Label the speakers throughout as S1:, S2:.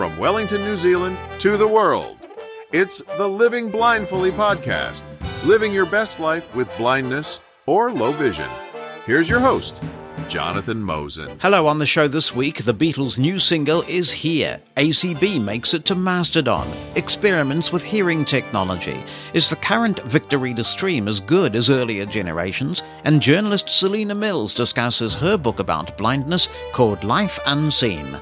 S1: from Wellington, New Zealand to the world. It's the Living Blindfully podcast, living your best life with blindness or low vision. Here's your host, Jonathan Mosen.
S2: Hello, on the show this week, the Beatles' new single is here. ACB makes it to Mastodon. Experiments with hearing technology. Is the current Victor Reader stream as good as earlier generations? And journalist Selena Mills discusses her book about blindness called Life Unseen.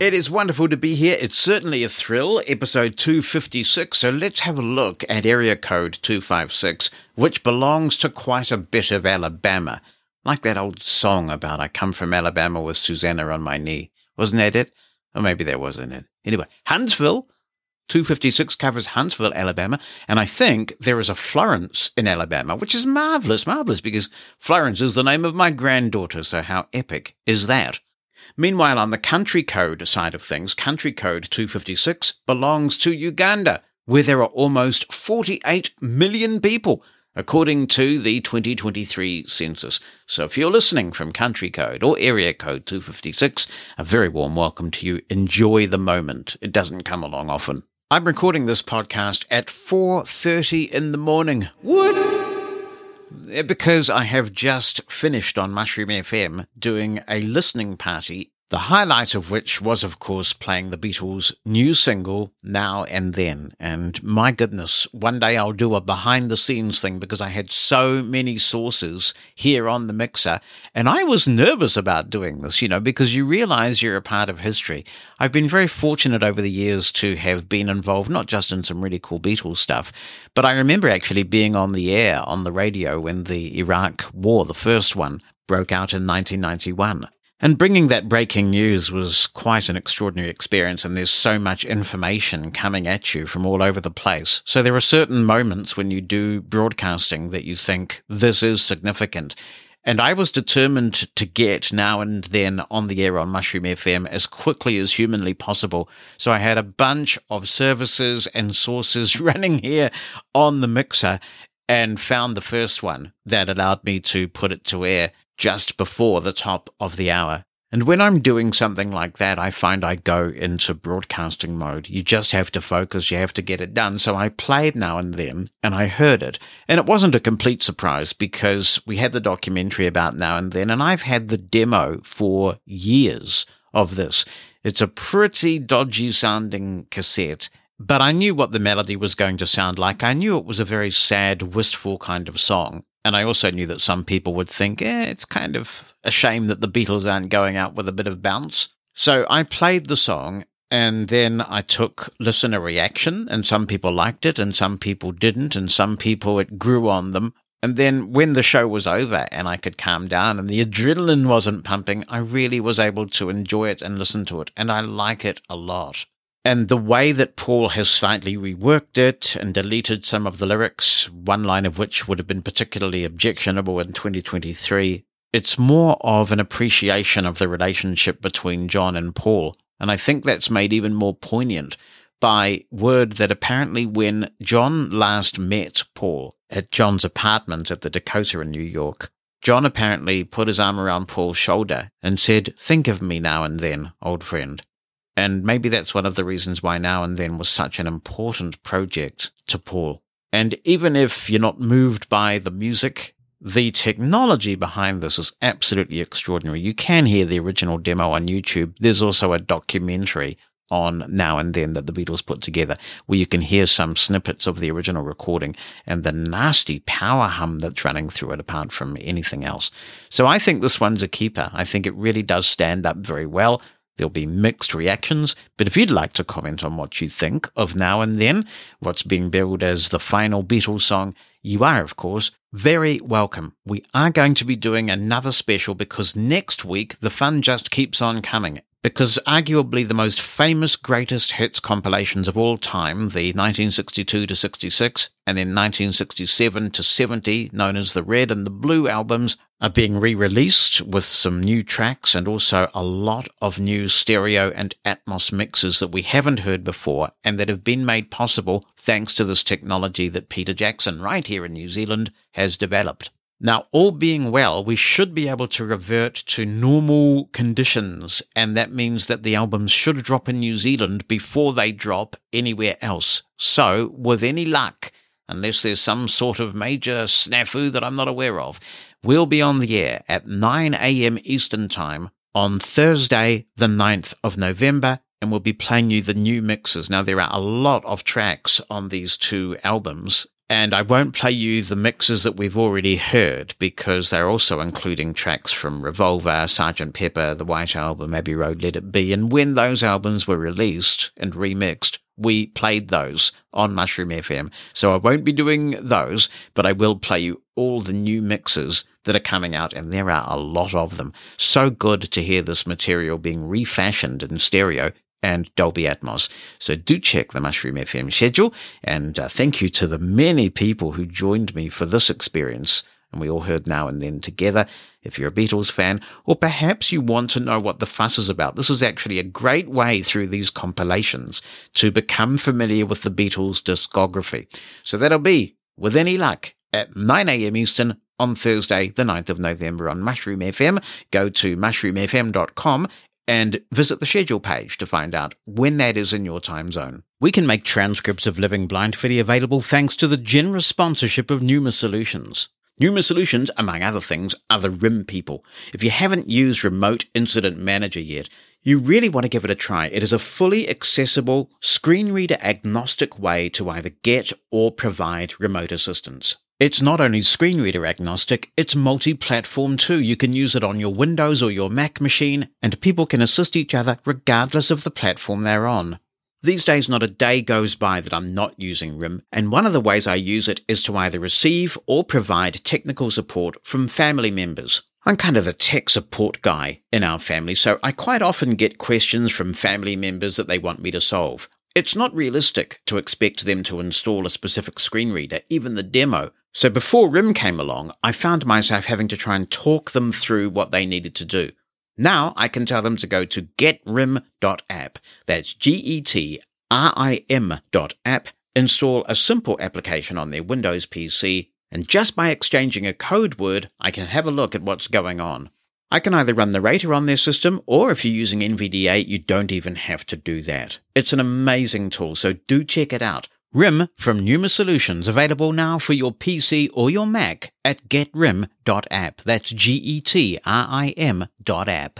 S2: It is wonderful to be here. It's certainly a thrill. Episode 256. So let's have a look at area code 256, which belongs to quite a bit of Alabama. Like that old song about I come from Alabama with Susanna on my knee. Wasn't that it? Or maybe that wasn't it. Anyway, Huntsville. 256 covers Huntsville, Alabama, and I think there is a Florence in Alabama, which is marvelous, marvelous, because Florence is the name of my granddaughter, so how epic is that? Meanwhile, on the country code side of things, country code 256 belongs to Uganda, where there are almost 48 million people, according to the 2023 census. So if you're listening from country code or area code 256, a very warm welcome to you. Enjoy the moment. It doesn't come along often. I'm recording this podcast at 4:30 in the morning. What? because I have just finished on Mushroom FM doing a listening party the highlight of which was, of course, playing the Beatles' new single, Now and Then. And my goodness, one day I'll do a behind the scenes thing because I had so many sources here on the mixer. And I was nervous about doing this, you know, because you realize you're a part of history. I've been very fortunate over the years to have been involved not just in some really cool Beatles stuff, but I remember actually being on the air on the radio when the Iraq War, the first one, broke out in 1991. And bringing that breaking news was quite an extraordinary experience, and there's so much information coming at you from all over the place. So there are certain moments when you do broadcasting that you think this is significant. And I was determined to get now and then on the air on Mushroom FM as quickly as humanly possible. So I had a bunch of services and sources running here on the mixer and found the first one that allowed me to put it to air just before the top of the hour. And when I'm doing something like that, I find I go into broadcasting mode. You just have to focus. You have to get it done. So I played now and then and I heard it. And it wasn't a complete surprise because we had the documentary about now and then and I've had the demo for years of this. It's a pretty dodgy sounding cassette but I knew what the melody was going to sound like. I knew it was a very sad, wistful kind of song. And I also knew that some people would think, eh, it's kind of a shame that the Beatles aren't going out with a bit of bounce. So I played the song and then I took listener reaction and some people liked it and some people didn't and some people it grew on them. And then when the show was over and I could calm down and the adrenaline wasn't pumping, I really was able to enjoy it and listen to it. And I like it a lot. And the way that Paul has slightly reworked it and deleted some of the lyrics, one line of which would have been particularly objectionable in 2023, it's more of an appreciation of the relationship between John and Paul. And I think that's made even more poignant by word that apparently when John last met Paul at John's apartment at the Dakota in New York, John apparently put his arm around Paul's shoulder and said, Think of me now and then, old friend. And maybe that's one of the reasons why Now and Then was such an important project to Paul. And even if you're not moved by the music, the technology behind this is absolutely extraordinary. You can hear the original demo on YouTube. There's also a documentary on Now and Then that the Beatles put together, where you can hear some snippets of the original recording and the nasty power hum that's running through it apart from anything else. So I think this one's a keeper. I think it really does stand up very well. There'll be mixed reactions, but if you'd like to comment on what you think of Now and Then, what's being billed as the final Beatles song, you are, of course, very welcome. We are going to be doing another special because next week the fun just keeps on coming because arguably the most famous greatest hits compilations of all time, the 1962 to 66 and then 1967 to 70, known as the Red and the Blue albums, are being re-released with some new tracks and also a lot of new stereo and Atmos mixes that we haven't heard before and that have been made possible thanks to this technology that Peter Jackson right here in New Zealand has developed. Now, all being well, we should be able to revert to normal conditions, and that means that the albums should drop in New Zealand before they drop anywhere else. So, with any luck, unless there's some sort of major snafu that I'm not aware of, we'll be on the air at 9 a.m. Eastern Time on Thursday, the 9th of November, and we'll be playing you the new mixes. Now, there are a lot of tracks on these two albums, and I won't play you the mixes that we've already heard because they're also including tracks from Revolver, Sergeant Pepper, The White Album, Abbey Road, Let It Be. And when those albums were released and remixed, we played those on Mushroom FM. So I won't be doing those, but I will play you all the new mixes that are coming out, and there are a lot of them. So good to hear this material being refashioned in stereo and Dolby Atmos. So do check the Mushroom FM schedule. And uh, thank you to the many people who joined me for this experience. And we all heard now and then together. If you're a Beatles fan, or perhaps you want to know what the fuss is about, this is actually a great way through these compilations to become familiar with the Beatles discography. So that'll be, with any luck, at 9 a.m. Eastern on Thursday, the 9th of November on Mushroom FM. Go to mushroomfm.com and visit the schedule page to find out when that is in your time zone. We can make transcripts of Living Blindfully available thanks to the generous sponsorship of Numa Solutions. Numa Solutions, among other things, are the RIM people. If you haven't used Remote Incident Manager yet, you really want to give it a try. It is a fully accessible, screen reader agnostic way to either get or provide remote assistance. It's not only screen reader agnostic, it's multi platform too. You can use it on your Windows or your Mac machine, and people can assist each other regardless of the platform they're on. These days, not a day goes by that I'm not using RIM, and one of the ways I use it is to either receive or provide technical support from family members. I'm kind of the tech support guy in our family, so I quite often get questions from family members that they want me to solve. It's not realistic to expect them to install a specific screen reader, even the demo, so before RIM came along, I found myself having to try and talk them through what they needed to do. Now I can tell them to go to getrim.app. That's G E T R I M dot app. Install a simple application on their Windows PC, and just by exchanging a code word, I can have a look at what's going on. I can either run the rater on their system, or if you're using NVDA, you don't even have to do that. It's an amazing tool, so do check it out. RIM from Numa Solutions available now for your PC or your Mac at getrim.app. That's G E T R I M dot app.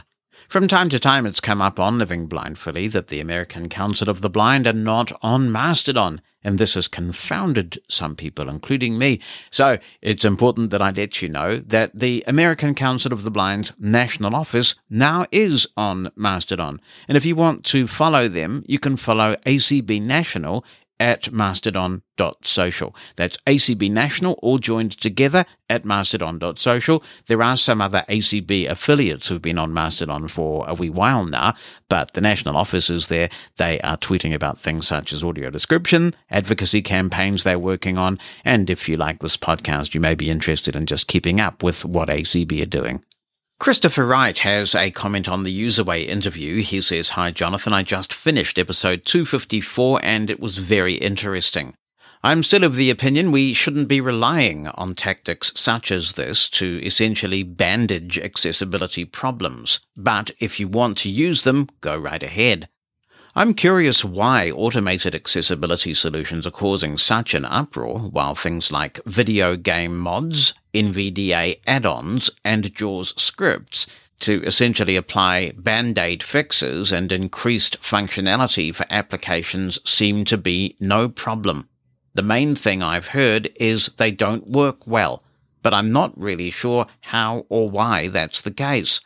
S2: From time to time, it's come up on Living Blindfully that the American Council of the Blind are not on Mastodon, and this has confounded some people, including me. So it's important that I let you know that the American Council of the Blind's national office now is on Mastodon. And if you want to follow them, you can follow ACB National at mastodon.social. That's ACB National, all joined together at mastodon.social. There are some other ACB affiliates who've been on Mastodon for a wee while now, but the national office is there. They are tweeting about things such as audio description, advocacy campaigns they're working on, and if you like this podcast, you may be interested in just keeping up with what ACB are doing. Christopher Wright has a comment on the Userway interview. He says, Hi, Jonathan. I just finished episode 254 and it was very interesting. I'm still of the opinion we shouldn't be relying on tactics such as this to essentially bandage accessibility problems. But if you want to use them, go right ahead. I'm curious why automated accessibility solutions are causing such an uproar, while things like video game mods, NVDA add-ons, and JAWS scripts to essentially apply band-aid fixes and increased functionality for applications seem to be no problem. The main thing I've heard is they don't work well, but I'm not really sure how or why that's the case.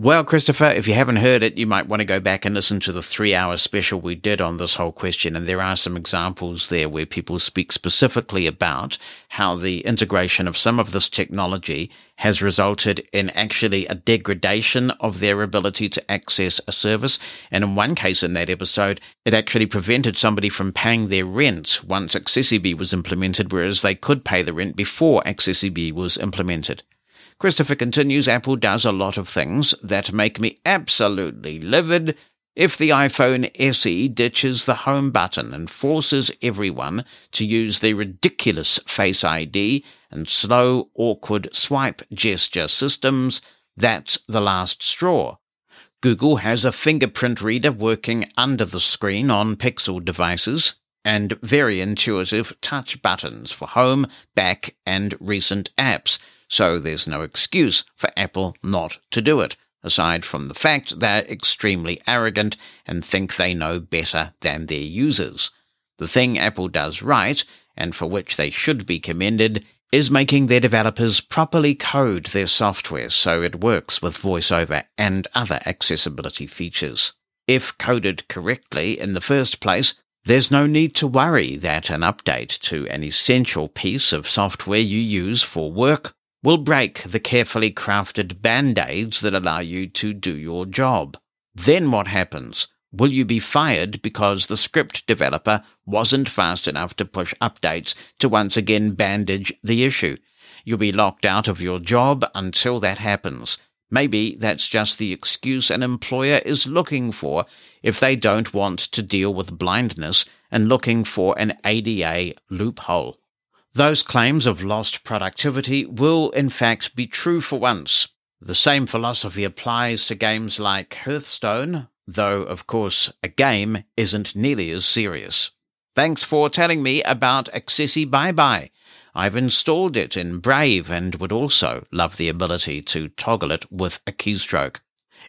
S2: Well, Christopher, if you haven't heard it, you might want to go back and listen to the three hour special we did on this whole question. And there are some examples there where people speak specifically about how the integration of some of this technology has resulted in actually a degradation of their ability to access a service. And in one case in that episode, it actually prevented somebody from paying their rent once accessiBe was implemented, whereas they could pay the rent before accessiBe was implemented. Christopher continues, Apple does a lot of things that make me absolutely livid. If the iPhone SE ditches the home button and forces everyone to use the ridiculous Face ID and slow, awkward swipe gesture systems, that's the last straw. Google has a fingerprint reader working under the screen on Pixel devices and very intuitive touch buttons for home, back, and recent apps, so there's no excuse for Apple not to do it, aside from the fact they're extremely arrogant and think they know better than their users. The thing Apple does right, and for which they should be commended, is making their developers properly code their software so it works with VoiceOver and other accessibility features. If coded correctly in the first place, there's no need to worry that an update to an essential piece of software you use for work will break the carefully crafted band aids that allow you to do your job. Then what happens? Will you be fired because the script developer wasn't fast enough to push updates to once again bandage the issue? You'll be locked out of your job until that happens. Maybe that's just the excuse an employer is looking for if they don't want to deal with blindness and looking for an ADA loophole. Those claims of lost productivity will in fact be true for once. The same philosophy applies to games like Hearthstone, though, of course, a game isn't nearly as serious. Thanks for telling me about accessiByeBye. I've installed it in Brave and would also love the ability to toggle it with a keystroke.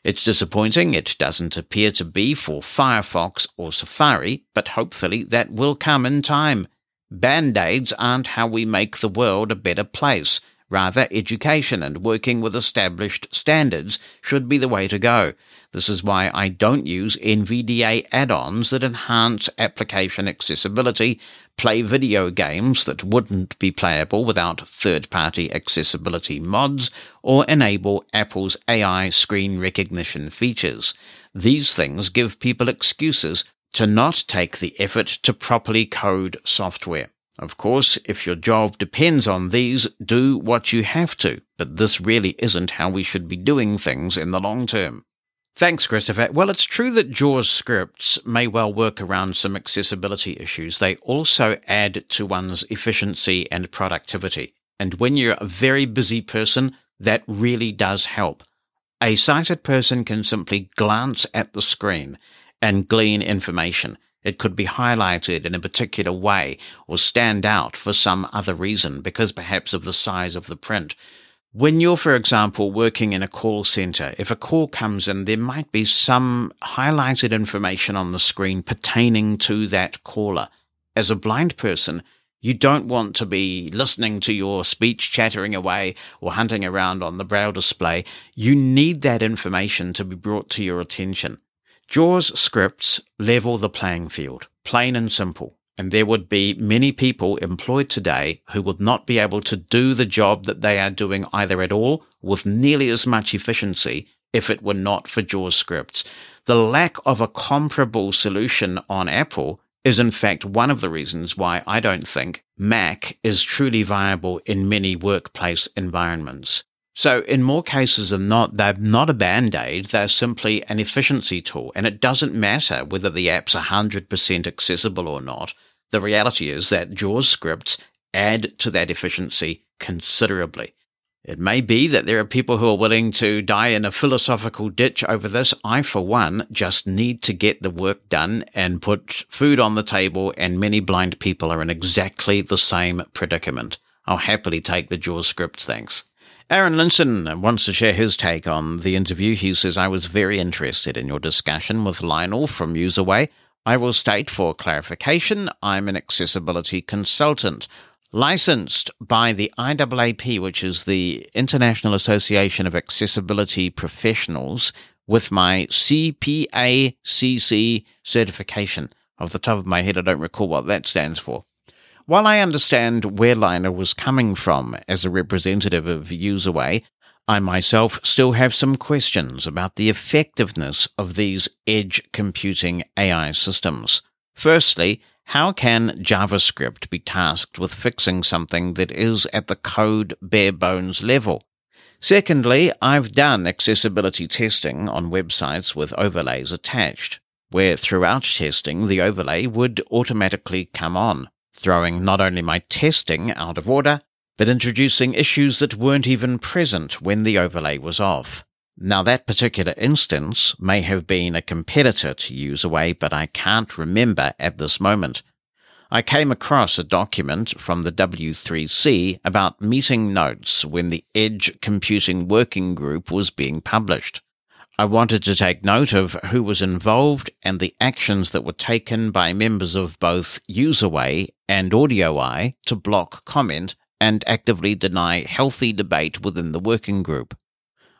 S2: It's disappointing it doesn't appear to be for Firefox or Safari, but hopefully that will come in time. Band aids aren't how we make the world a better place. Rather, education and working with established standards should be the way to go. This is why I don't use NVDA add-ons that enhance application accessibility, play video games that wouldn't be playable without third-party accessibility mods, or enable Apple's AI screen recognition features. These things give people excuses to not take the effort to properly code software. Of course, if your job depends on these, do what you have to, but this really isn't how we should be doing things in the long term. Thanks, Christopher. Well, it's true that JAWS scripts may well work around some accessibility issues. They also add to one's efficiency and productivity. And when you're a very busy person, that really does help. A sighted person can simply glance at the screen and glean information. It could be highlighted in a particular way or stand out for some other reason because perhaps of the size of the print. When you're, for example, working in a call center, if a call comes in, there might be some highlighted information on the screen pertaining to that caller. As a blind person, you don't want to be listening to your speech chattering away or hunting around on the braille display. You need that information to be brought to your attention. JAWS scripts level the playing field, plain and simple. And there would be many people employed today who would not be able to do the job that they are doing either at all with nearly as much efficiency if it were not for JAWS scripts. The lack of a comparable solution on Apple is in fact one of the reasons why I don't think Mac is truly viable in many workplace environments. So, in more cases than not, they're not a band aid, they're simply an efficiency tool. And it doesn't matter whether the app's 100% accessible or not. The reality is that JAWS scripts add to that efficiency considerably. It may be that there are people who are willing to die in a philosophical ditch over this. I, for one, just need to get the work done and put food on the table, and many blind people are in exactly the same predicament. I'll happily take the JAWS scripts, thanks. Aaron Linson wants to share his take on the interview. He says, I was very interested in your discussion with Lionel from Userway. I will state for clarification, I'm an accessibility consultant licensed by the IAAP, which is the International Association of Accessibility Professionals, with my CPACC certification. Off the top of my head, I don't recall what that stands for. While I understand where Lionel was coming from as a representative of Userway, I myself still have some questions about the effectiveness of these edge computing AI systems. Firstly, how can JavaScript be tasked with fixing something that is at the code bare bones level? Secondly, I've done accessibility testing on websites with overlays attached, where throughout testing the overlay would automatically come on, throwing not only my testing out of order, but introducing issues that weren't even present when the overlay was off. Now, that particular instance may have been a competitor to UserWay, but I can't remember at this moment. I came across a document from the W3C about meeting notes when the Edge Computing Working Group was being published. I wanted to take note of who was involved and the actions that were taken by members of both UserWay and AudioEye to block comment and actively deny healthy debate within the working group.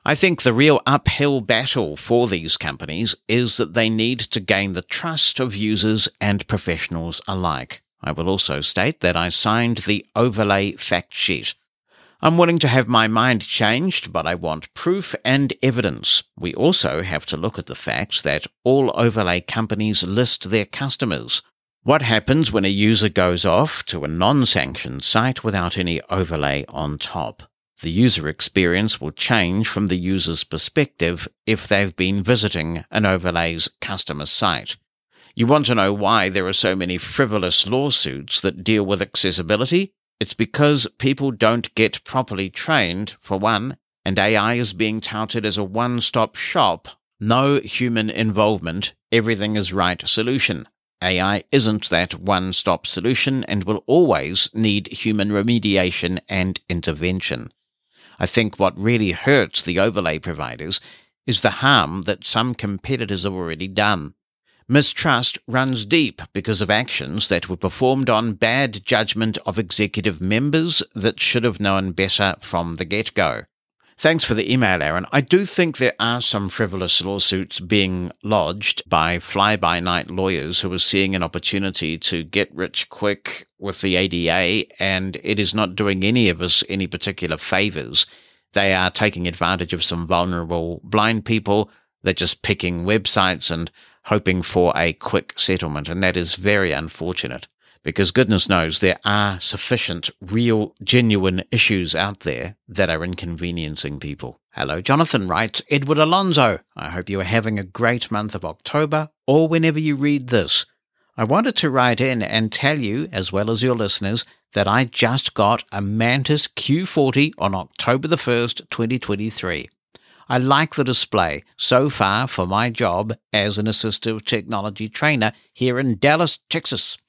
S2: I think the real uphill battle for these companies is that they need to gain the trust of users and professionals alike. I will also state that I signed the overlay fact sheet. I'm willing to have my mind changed, but I want proof and evidence. We also have to look at the fact that all overlay companies list their customers. What happens when a user goes off to a non sanctioned site without any overlay on top? The user experience will change from the user's perspective if they've been visiting an overlay's customer site. You want to know why there are so many frivolous lawsuits that deal with accessibility? It's because people don't get properly trained, for one, and AI is being touted as a one stop shop, no human involvement, everything is right solution. AI isn't that one stop solution and will always need human remediation and intervention. I think what really hurts the overlay providers is the harm that some competitors have already done. Mistrust runs deep because of actions that were performed on bad judgment of executive members that should have known better from the get go. Thanks for the email, Aaron. I do think there are some frivolous lawsuits being lodged by fly by night lawyers who are seeing an opportunity to get rich quick with the ADA, and it is not doing any of us any particular favors. They are taking advantage of some vulnerable blind people. They're just picking websites and hoping for a quick settlement, and that is very unfortunate because goodness knows there are sufficient real, genuine issues out there that are inconveniencing people. Hello, Jonathan writes Edward Alonso. I hope you are having a great month of October or whenever you read this. I wanted to write in and tell you, as well as your listeners, that I just got a Mantis Q40 on October the 1st, 2023. I like the display so far for my job as an assistive technology trainer here in Dallas, Texas.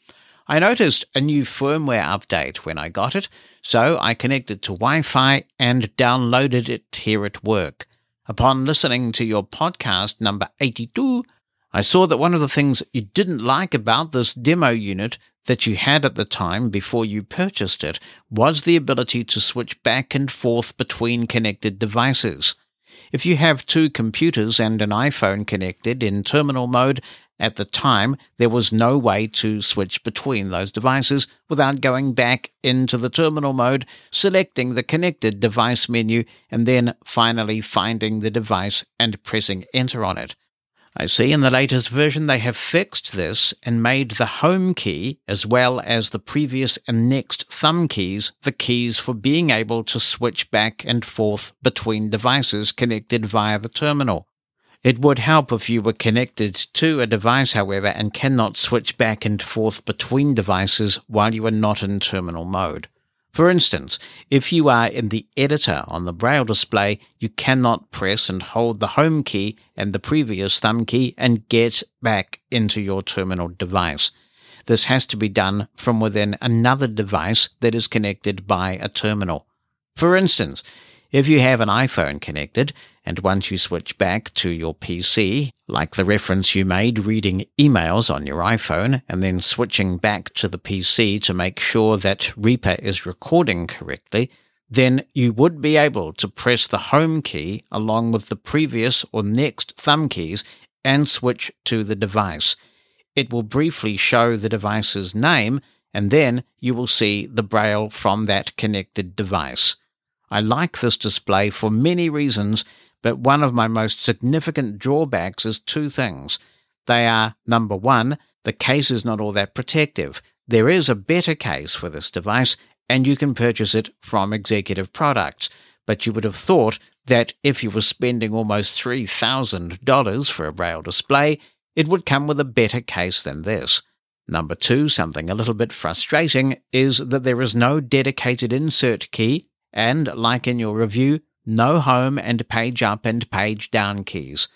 S2: I noticed a new firmware update when I got it, so I connected to Wi Fi and downloaded it here at work. Upon listening to your podcast number 82, I saw that one of the things you didn't like about this demo unit that you had at the time before you purchased it was the ability to switch back and forth between connected devices. If you have two computers and an iPhone connected in terminal mode at the time, there was no way to switch between those devices without going back into the terminal mode, selecting the connected device menu, and then finally finding the device and pressing enter on it. I see in the latest version they have fixed this and made the home key, as well as the previous and next thumb keys, the keys for being able to switch back and forth between devices connected via the terminal. It would help if you were connected to a device, however, and cannot switch back and forth between devices while you are not in terminal mode. For instance, if you are in the editor on the Braille display, you cannot press and hold the home key and the previous thumb key and get back into your terminal device. This has to be done from within another device that is connected by a terminal. For instance, if you have an iPhone connected, and once you switch back to your PC, like the reference you made reading emails on your iPhone and then switching back to the PC to make sure that Reaper is recording correctly, then you would be able to press the home key along with the previous or next thumb keys and switch to the device. It will briefly show the device's name and then you will see the braille from that connected device. I like this display for many reasons, but one of my most significant drawbacks is two things. They are number one, the case is not all that protective. There is a better case for this device, and you can purchase it from executive products. but you would have thought that if you were spending almost $3,000 for a braille display, it would come with a better case than this. Number two, something a little bit frustrating, is that there is no dedicated insert key, and like in your review, no home and page up and page down keys.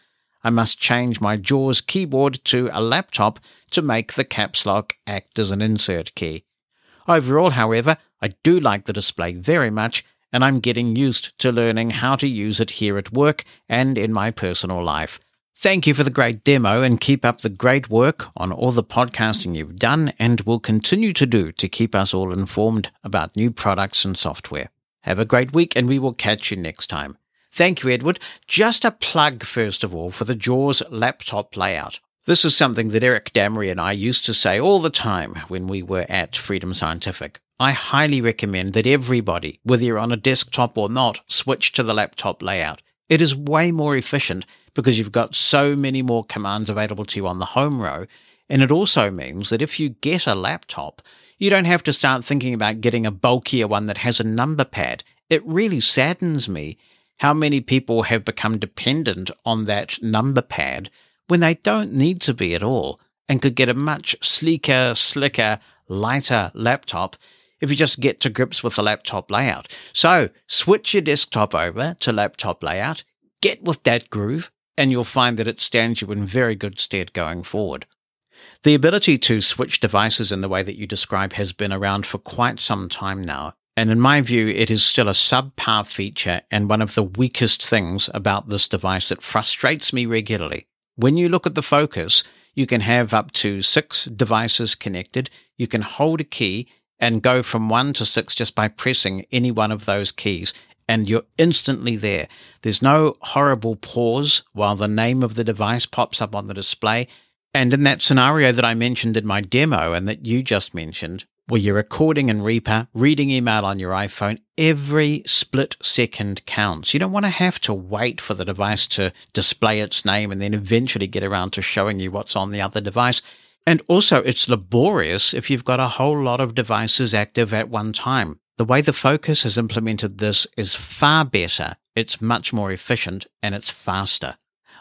S2: I must change my JAWS keyboard to a laptop to make the caps lock act as an insert key. Overall, however, I do like the display very much, and I'm getting used to learning how to use it here at work and in my personal life. Thank you for the great demo and keep up the great work on all the podcasting you've done and will continue to do to keep us all informed about new products and software. Have a great week and we will catch you next time. Thank you, Edward. Just a plug, first of all, for the JAWS laptop layout. This is something that Eric Damery and I used to say all the time when we were at Freedom Scientific. I highly recommend that everybody, whether you're on a desktop or not, switch to the laptop layout. It is way more efficient because you've got so many more commands available to you on the home row. And it also means that if you get a laptop, you don't have to start thinking about getting a bulkier one that has a number pad. It really saddens me how many people have become dependent on that number pad when they don't need to be at all and could get a much sleeker, slicker, lighter laptop if you just get to grips with the laptop layout. So switch your desktop over to laptop layout, get with that groove, and you'll find that it stands you in very good stead going forward. The ability to switch devices in the way that you describe has been around for quite some time now. And in my view, it is still a subpar feature and one of the weakest things about this device that frustrates me regularly. When you look at the focus, you can have up to six devices connected. You can hold a key and go from one to six just by pressing any one of those keys and you're instantly there. There's no horrible pause while the name of the device pops up on the display. And in that scenario that I mentioned in my demo and that you just mentioned, where you're recording in Reaper, reading email on your iPhone, every split second counts. You don't want to have to wait for the device to display its name and then eventually get around to showing you what's on the other device. And also, it's laborious if you've got a whole lot of devices active at one time. The way the Focus has implemented this is far better, it's much more efficient, and it's faster.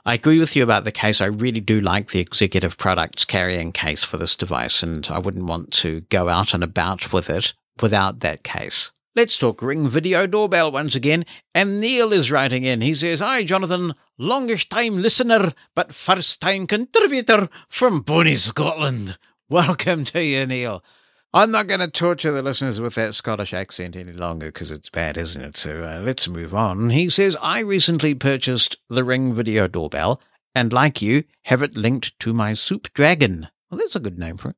S2: I agree with you about the case. I really do like the executive products carrying case for this device, and I wouldn't want to go out and about with it without that case. Let's talk Ring Video Doorbell once again. And Neil is writing in. He says, Hi, Jonathan, longest time listener, but first time contributor from Bonnie, Scotland. Welcome to you, Neil. I'm not going to torture the listeners with that Scottish accent any longer because it's bad, isn't it? So uh, let's move on. He says, I recently purchased the Ring video doorbell and, like you, have it linked to my Soup Dragon. Well, that's a good name for it.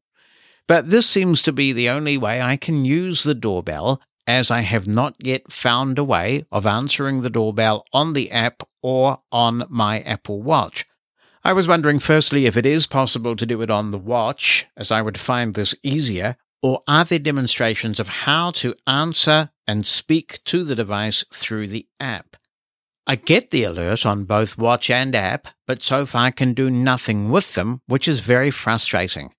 S2: But this seems to be the only way I can use the doorbell as I have not yet found a way of answering the doorbell on the app or on my Apple Watch. I was wondering, firstly, if it is possible to do it on the watch, as I would find this easier or are there demonstrations of how to answer and speak to the device through the app? I get the alert on both watch and app, but so far can do nothing with them, which is very frustrating.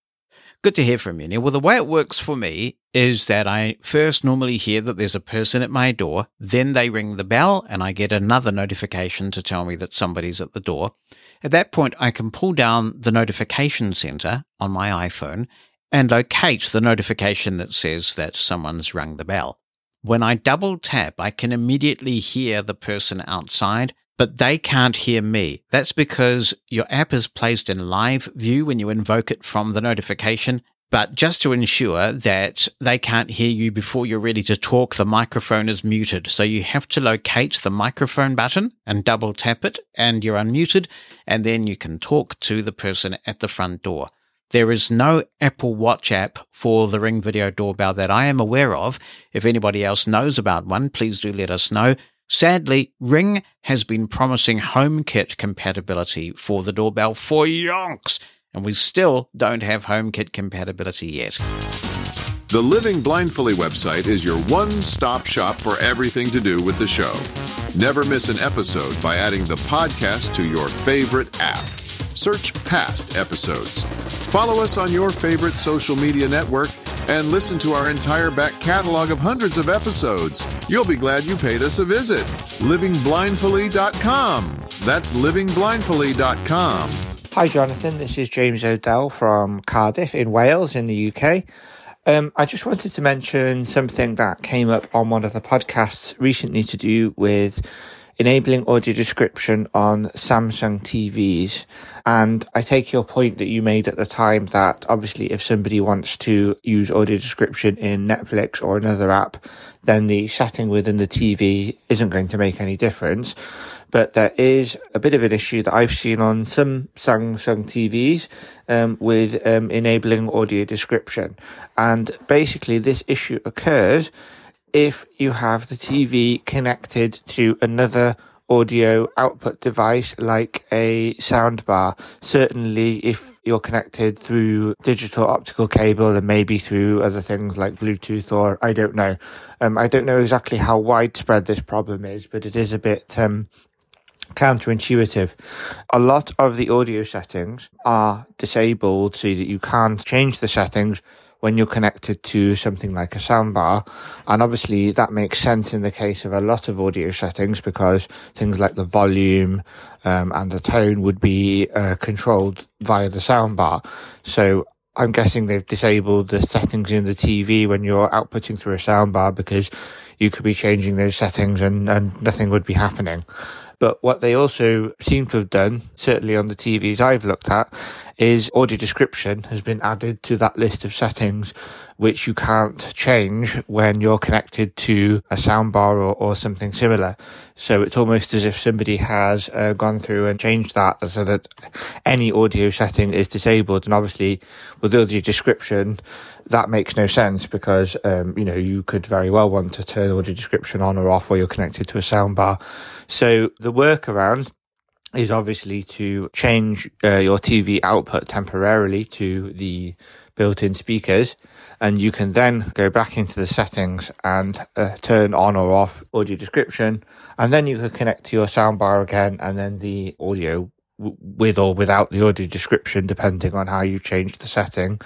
S2: Good to hear from you, Neil. Well, the way it works for me is that I first normally hear that there's a person at my door, then they ring the bell, and I get another notification to tell me that somebody's at the door. At that point, I can pull down the notification center on my iPhone and locate the notification that says that someone's rung the bell. When I double tap, I can immediately hear the person outside, but they can't hear me. That's because your app is placed in live view when you invoke it from the notification. But just to ensure that they can't hear you before you're ready to talk, the microphone is muted. So you have to locate the microphone button and double tap it, and you're unmuted, and then you can talk to the person at the front door. There is no Apple Watch app for the Ring Video Doorbell that I am aware of. If anybody else knows about one, please do let us know. Sadly, Ring has been promising HomeKit compatibility for the doorbell for yonks, and we still don't have HomeKit compatibility yet.
S1: The Living Blindfully website is your one stop shop for everything to do with the show. Never miss an episode by adding the podcast to your favorite app. Search past episodes. Follow us on your favorite social media network and listen to our entire back catalog of hundreds of episodes. You'll be glad you paid us a visit. livingblindfully.com. That's livingblindfully.com.
S3: Hi, Jonathan. This is James O'Dell from Cardiff in Wales in the UK. Um, I just wanted to mention something that came up on one of the podcasts recently to do with enabling audio description on Samsung TVs. And I take your point that you made at the time that obviously if somebody wants to use audio description in Netflix or another app, then the setting within the TV isn't going to make any difference. But there is a bit of an issue that I've seen on some Samsung TVs um, with um, enabling audio description. And basically this issue occurs if you have the TV connected to another audio output device like a soundbar. Certainly if you're connected through digital optical cable and maybe through other things like Bluetooth or I don't know. Um, I don't know exactly how widespread this problem is, but it is a bit, um, counterintuitive. A lot of the audio settings are disabled so that you can't change the settings when you're connected to something like a soundbar. And obviously that makes sense in the case of a lot of audio settings because things like the volume um, and the tone would be uh, controlled via the soundbar. So I'm guessing they've disabled the settings in the TV when you're outputting through a soundbar because you could be changing those settings and, and nothing would be happening. But what they also seem to have done, certainly on the TVs I've looked at, is audio description has been added to that list of settings which you can't change when you're connected to a soundbar or, or something similar. So it's almost as if somebody has uh, gone through and changed that so that any audio setting is disabled. And obviously with audio description, that makes no sense because, um, you know, you could very well want to turn audio description on or off while you're connected to a soundbar. So the workaround is obviously to change uh, your TV output temporarily to the built-in speakers. And you can then go back into the settings and uh, turn on or off audio description. And then you can connect to your soundbar again and then the audio with or without the audio description depending on how you change the setting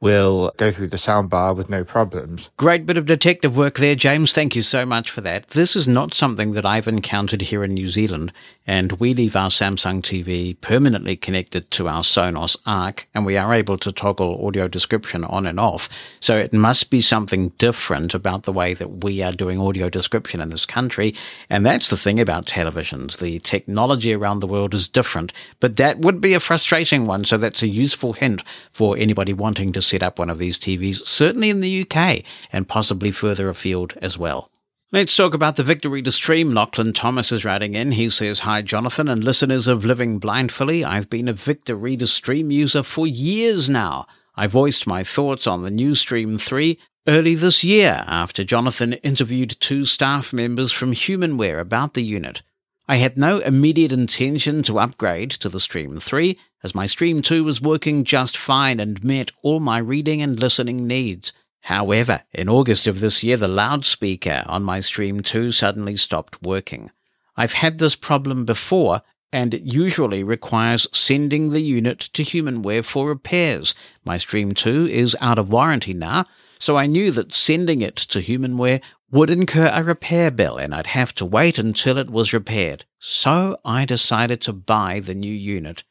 S3: will go through the soundbar with no problems.
S2: Great bit of detective work there, James. Thank you so much for that. This is not something that I've encountered here in New Zealand, and we leave our Samsung TV permanently connected to our Sonos Arc, and we are able to toggle audio description on and off. So it must be something different about the way that we are doing audio description in this country. And that's the thing about televisions. The technology around the world is different, but that would be a frustrating one. So that's a useful hint for anybody wanting to set up one of these TVs, certainly in the UK and possibly further afield as well. Let's talk about the Victor Reader Stream. Lachlan Thomas is writing in. He says, Hi, Jonathan and listeners of Living Blindfully. I've been a Victor Reader Stream user for years now. I voiced my thoughts on the new Stream 3 early this year after Jonathan interviewed two staff members from Humanware about the unit. I had no immediate intention to upgrade to the Stream 3, as my Stream 2 was working just fine and met all my reading and listening needs. However, in August of this year, the loudspeaker on my Stream 2 suddenly stopped working. I've had this problem before, and it usually requires sending the unit to Humanware for repairs. My Stream 2 is out of warranty now, so I knew that sending it to Humanware would incur a repair bill and I'd have to wait until it was repaired. So I decided to buy the new unit.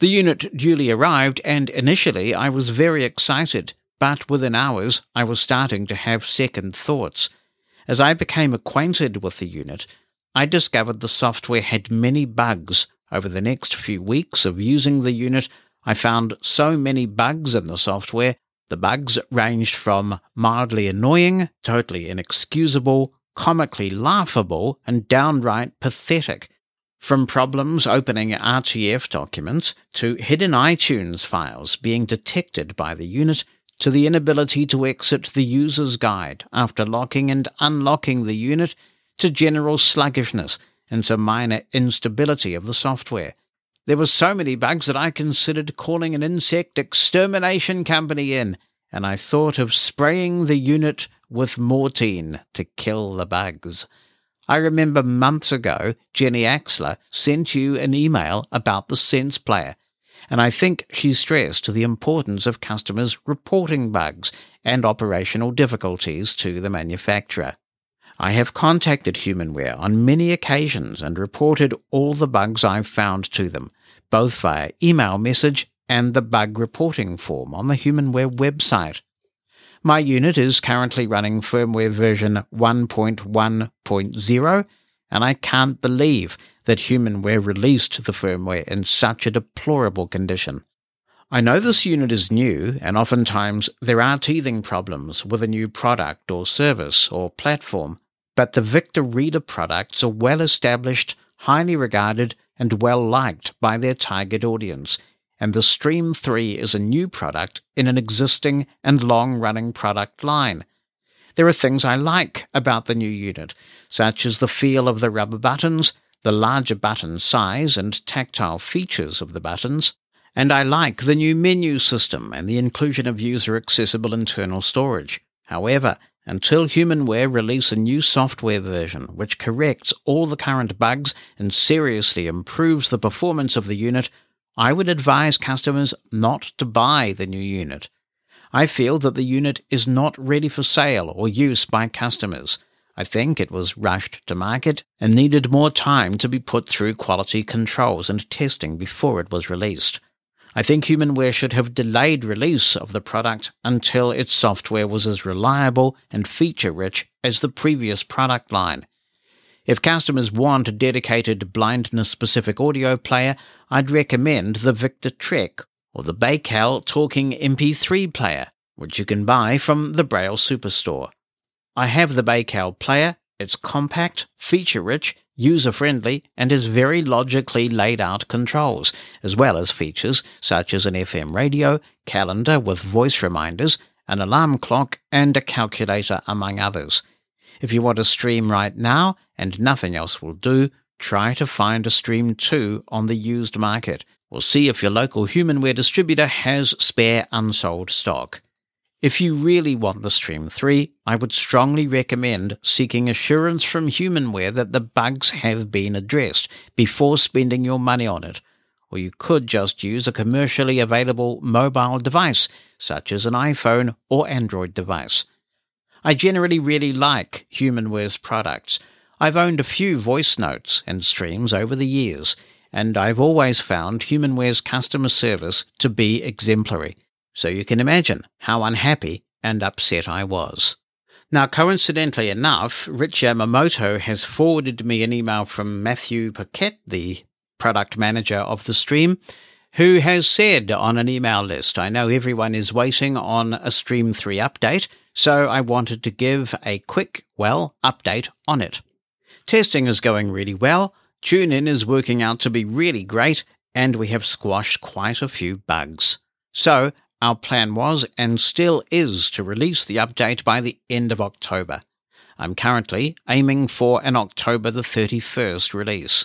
S2: The unit duly arrived and initially I was very excited, but within hours I was starting to have second thoughts. As I became acquainted with the unit, I discovered the software had many bugs. Over the next few weeks of using the unit, I found so many bugs in the software the bugs ranged from mildly annoying, totally inexcusable, comically laughable, and downright pathetic. From problems opening RTF documents to hidden iTunes files being detected by the unit to the inability to exit the user's guide after locking and unlocking the unit to general sluggishness and to minor instability of the software. There were so many bugs that I considered calling an insect extermination company in, and I thought of spraying the unit with Mortein to kill the bugs. I remember months ago, Jenny Axler sent you an email about the Sense Player, and I think she stressed the importance of customers reporting bugs and operational difficulties to the manufacturer. I have contacted Humanware on many occasions and reported all the bugs I've found to them, both via email message and the bug reporting form on the Humanware website. My unit is currently running firmware version 1.1.0, and I can't believe that Humanware released the firmware in such a deplorable condition. I know this unit is new, and oftentimes there are teething problems with a new product or service or platform, but the Victor Reader products are well established, highly regarded, and well liked by their target audience, and the Stream 3 is a new product in an existing and long running product line. There are things I like about the new unit, such as the feel of the rubber buttons, the larger button size and tactile features of the buttons, and I like the new menu system and the inclusion of user accessible internal storage. However, until Humanware release a new software version which corrects all the current bugs and seriously improves the performance of the unit, I would advise customers not to buy the new unit. I feel that the unit is not ready for sale or use by customers. I think it was rushed to market and needed more time to be put through quality controls and testing before it was released. I think Humanware should have delayed release of the product until its software was as reliable and feature rich as the previous product line. If customers want a dedicated blindness specific audio player, I'd recommend the Victor Trek or the Baikal Talking MP3 player, which you can buy from the Braille Superstore. I have the Baikal player. It's compact, feature rich, user friendly, and has very logically laid out controls, as well as features such as an FM radio, calendar with voice reminders, an alarm clock, and a calculator, among others. If you want to stream right now and nothing else will do, try to find a Stream 2 on the used market or see if your local Humanware distributor has spare unsold stock. If you really want the Stream 3, I would strongly recommend seeking assurance from Humanware that the bugs have been addressed before spending your money on it. Or you could just use a commercially available mobile device, such as an iPhone or Android device. I generally really like Humanware's products. I've owned a few voice notes and streams over the years, and I've always found Humanware's customer service to be exemplary. So you can imagine how unhappy and upset I was. Now, coincidentally enough, Rich Yamamoto has forwarded me an email from Matthew Paquette, the product manager of the stream, who has said on an email list, I know everyone is waiting on a Stream 3 update, so I wanted to give a quick, well, update on it. Testing is going really well, TuneIn is working out to be really great, and we have squashed quite a few bugs. So, our plan was and still is to release the update by the end of October. I'm currently aiming for an October the 31st release.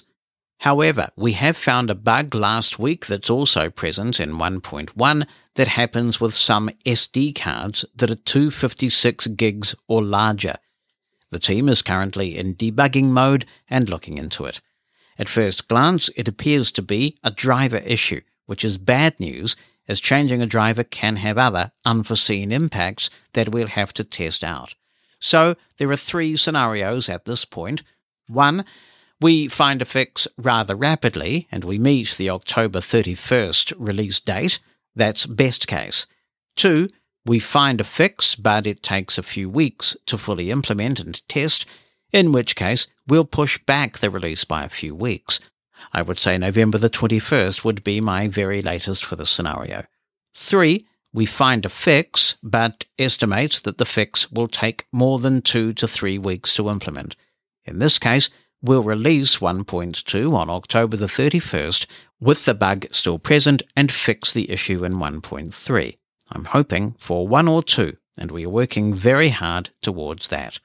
S2: However, we have found a bug last week that's also present in 1.1 that happens with some SD cards that are 256 gigs or larger. The team is currently in debugging mode and looking into it. At first glance, it appears to be a driver issue, which is bad news as changing a driver can have other unforeseen impacts that we'll have to test out. So there are three scenarios at this point. One, we find a fix rather rapidly and we meet the October 31st release date. That's best case. Two, we find a fix, but it takes a few weeks to fully implement and test, in which case we'll push back the release by a few weeks. I would say November the 21st would be my very latest for this scenario. Three, we find a fix, but estimate that the fix will take more than two to three weeks to implement. In this case, we'll release 1.2 on October the 31st with the bug still present and fix the issue in 1.3. I'm hoping for one or two, and we are working very hard towards that.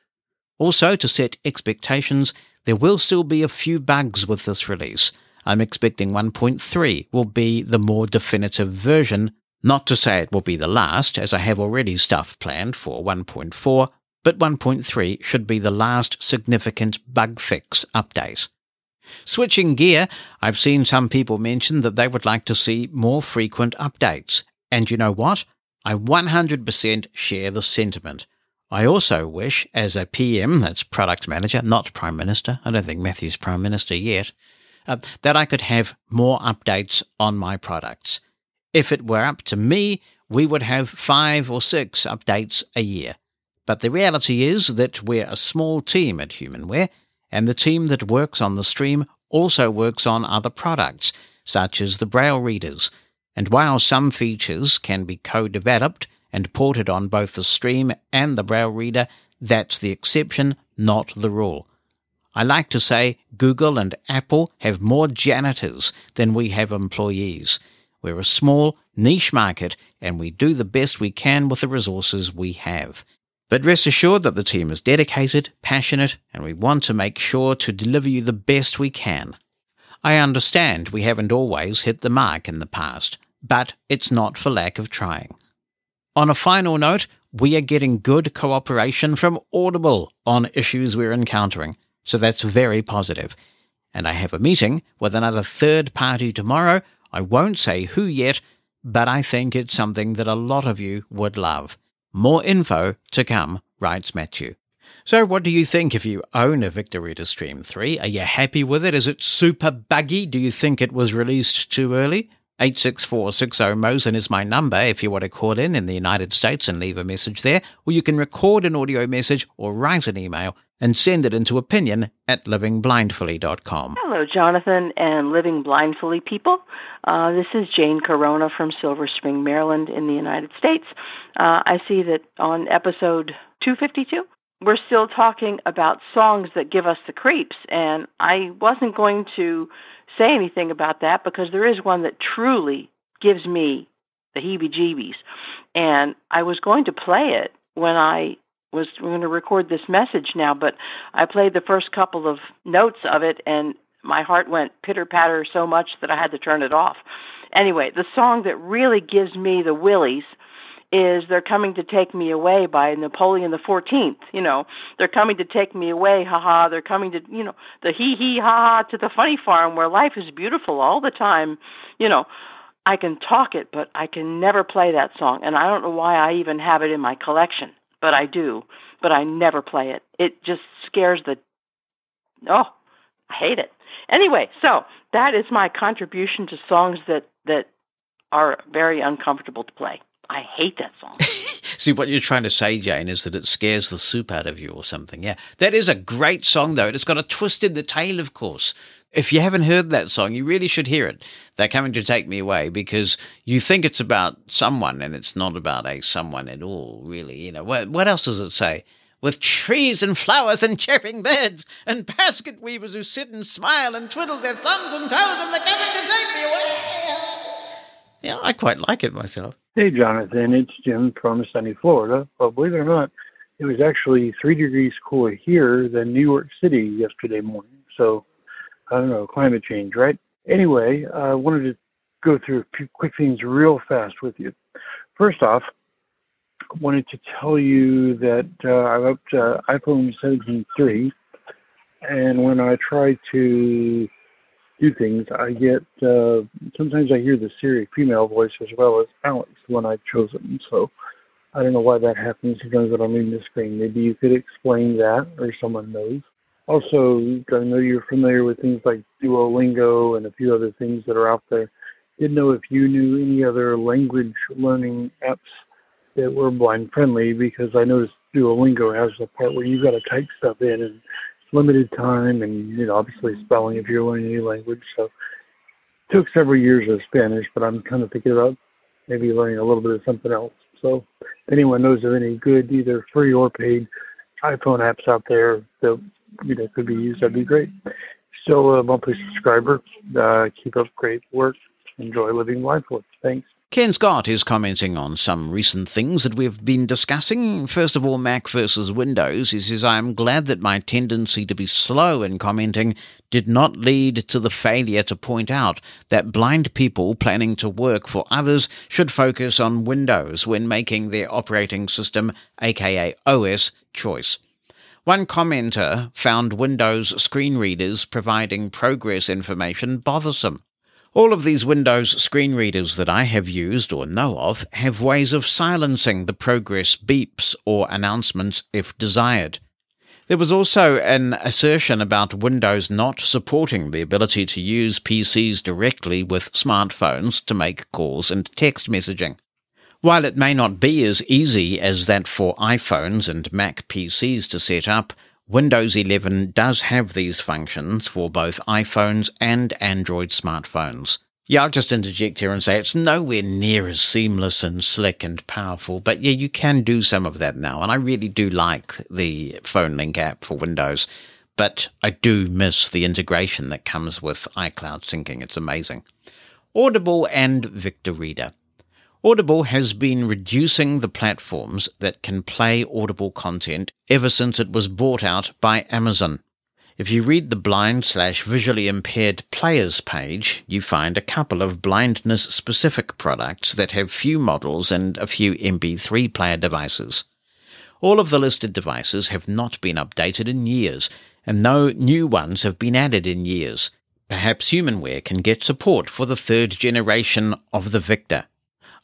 S2: Also, to set expectations, there will still be a few bugs with this release. I'm expecting 1.3 will be the more definitive version, not to say it will be the last, as I have already stuff planned for 1.4, but 1.3 should be the last significant bug fix update. Switching gear, I've seen some people mention that they would like to see more frequent updates. And you know what? I 100% share the sentiment. I also wish, as a PM, that's product manager, not prime minister, I don't think Matthew's prime minister yet, uh, that I could have more updates on my products. If it were up to me, we would have five or six updates a year. But the reality is that we're a small team at Humanware, and the team that works on the stream also works on other products, such as the Braille readers. And while some features can be co developed and ported on both the stream and the Braille reader, that's the exception, not the rule. I like to say Google and Apple have more janitors than we have employees. We're a small, niche market, and we do the best we can with the resources we have. But rest assured that the team is dedicated, passionate, and we want to make sure to deliver you the best we can. I understand we haven't always hit the mark in the past, but it's not for lack of trying. On a final note, we are getting good cooperation from Audible on issues we're encountering, so that's very positive. And I have a meeting with another third party tomorrow. I won't say who yet, but I think it's something that a lot of you would love. More info to come, writes Matthew. So, what do you think if you own a Victor Reader Stream 3? Are you happy with it? Is it super buggy? Do you think it was released too early? 86460 Mosen is my number if you want to call in in the United States and leave a message there, or you can record an audio message or write an email and send it into opinion at livingblindfully.com.
S4: Hello, Jonathan and Living Blindfully people. Uh, this is Jane Corona from Silver Spring, Maryland, in the United States. Uh, I see that on episode 252, we're still talking about songs that give us the creeps, and I wasn't going to say anything about that because there is one that truly gives me the heebie jeebies. And I was going to play it when I was going to record this message now, but I played the first couple of notes of it and my heart went pitter patter so much that I had to turn it off. Anyway, the song that really gives me the willies is They're Coming to Take Me Away by Napoleon the Fourteenth. You know, they're coming to take me away, haha. They're coming to, you know, the hee hee ha ha to the funny farm where life is beautiful all the time. You know, I can talk it, but I can never play that song, and I don't know why I even have it in my collection but I do. But I never play it. It just scares the. Oh, I hate it. Anyway, so that is my contribution to songs that that are very uncomfortable to play. I hate that song.
S2: See, what you're trying to say, Jane, is that it scares the soup out of you or something. Yeah. That is a great song, though. It's got a twist in the tail, of course. If you haven't heard that song, you really should hear it. They're coming to take me away because you think it's about someone and it's not about a someone at all, really. You know, what, what else does it say? With trees and flowers and chirping birds and basket weavers who sit and smile and twiddle their thumbs and toes and they're coming to take me away. Yeah, I quite like it myself.
S5: Hey, Jonathan, it's Jim from sunny Florida. Well, believe it or not, it was actually three degrees cooler here than New York City yesterday morning. So I don't know, climate change, right? Anyway, I wanted to go through a few quick things real fast with you. First off, I wanted to tell you that uh, I'm up to iPhone 17.3, and when I try to do things, I get uh, sometimes I hear the Siri female voice as well as Alex, the one I've chosen. So I don't know why that happens sometimes when I'm reading the screen. Maybe you could explain that, or someone knows. Also, I know you're familiar with things like Duolingo and a few other things that are out there. Didn't know if you knew any other language learning apps that were blind friendly because I noticed Duolingo has a part where you've got to type stuff in and limited time and you know obviously spelling if you're learning a new language. So it took several years of Spanish, but I'm kind of thinking about maybe learning a little bit of something else. So if anyone knows of any good either free or paid iPhone apps out there that you know could be used, that'd be great. Still a monthly subscriber. Uh, keep up great work. Enjoy living life with. Thanks.
S2: Ken Scott is commenting on some recent things that we've been discussing. First of all, Mac versus Windows. He says, I am glad that my tendency to be slow in commenting did not lead to the failure to point out that blind people planning to work for others should focus on Windows when making their operating system, aka OS, choice. One commenter found Windows screen readers providing progress information bothersome. All of these Windows screen readers that I have used or know of have ways of silencing the progress beeps or announcements if desired. There was also an assertion about Windows not supporting the ability to use PCs directly with smartphones to make calls and text messaging. While it may not be as easy as that for iPhones and Mac PCs to set up, Windows 11 does have these functions for both iPhones and Android smartphones. Yeah, I'll just interject here and say it's nowhere near as seamless and slick and powerful, but yeah, you can do some of that now. And I really do like the Phone Link app for Windows, but I do miss the integration that comes with iCloud syncing. It's amazing. Audible and Victor Reader. Audible has been reducing the platforms that can play Audible content ever since it was bought out by Amazon. If you read the blind slash visually impaired players page, you find a couple of blindness specific products that have few models and a few MP3 player devices. All of the listed devices have not been updated in years, and no new ones have been added in years. Perhaps Humanware can get support for the third generation of the Victor.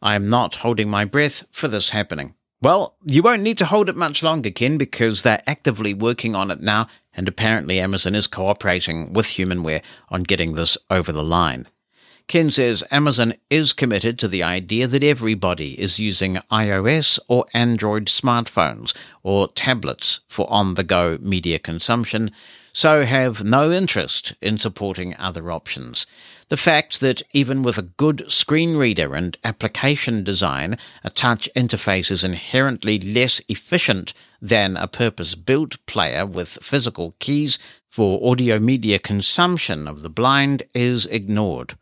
S2: I am not holding my breath for this happening. Well, you won't need to hold it much longer, Ken, because they're actively working on it now, and apparently Amazon is cooperating with Humanware on getting this over the line. Ken says Amazon is committed to the idea that everybody is using iOS or Android smartphones or tablets for on the go media consumption, so have no interest in supporting other options. The fact that even with a good screen reader and application design, a touch interface is inherently less efficient than a purpose built player with physical keys for audio media consumption of the blind is ignored.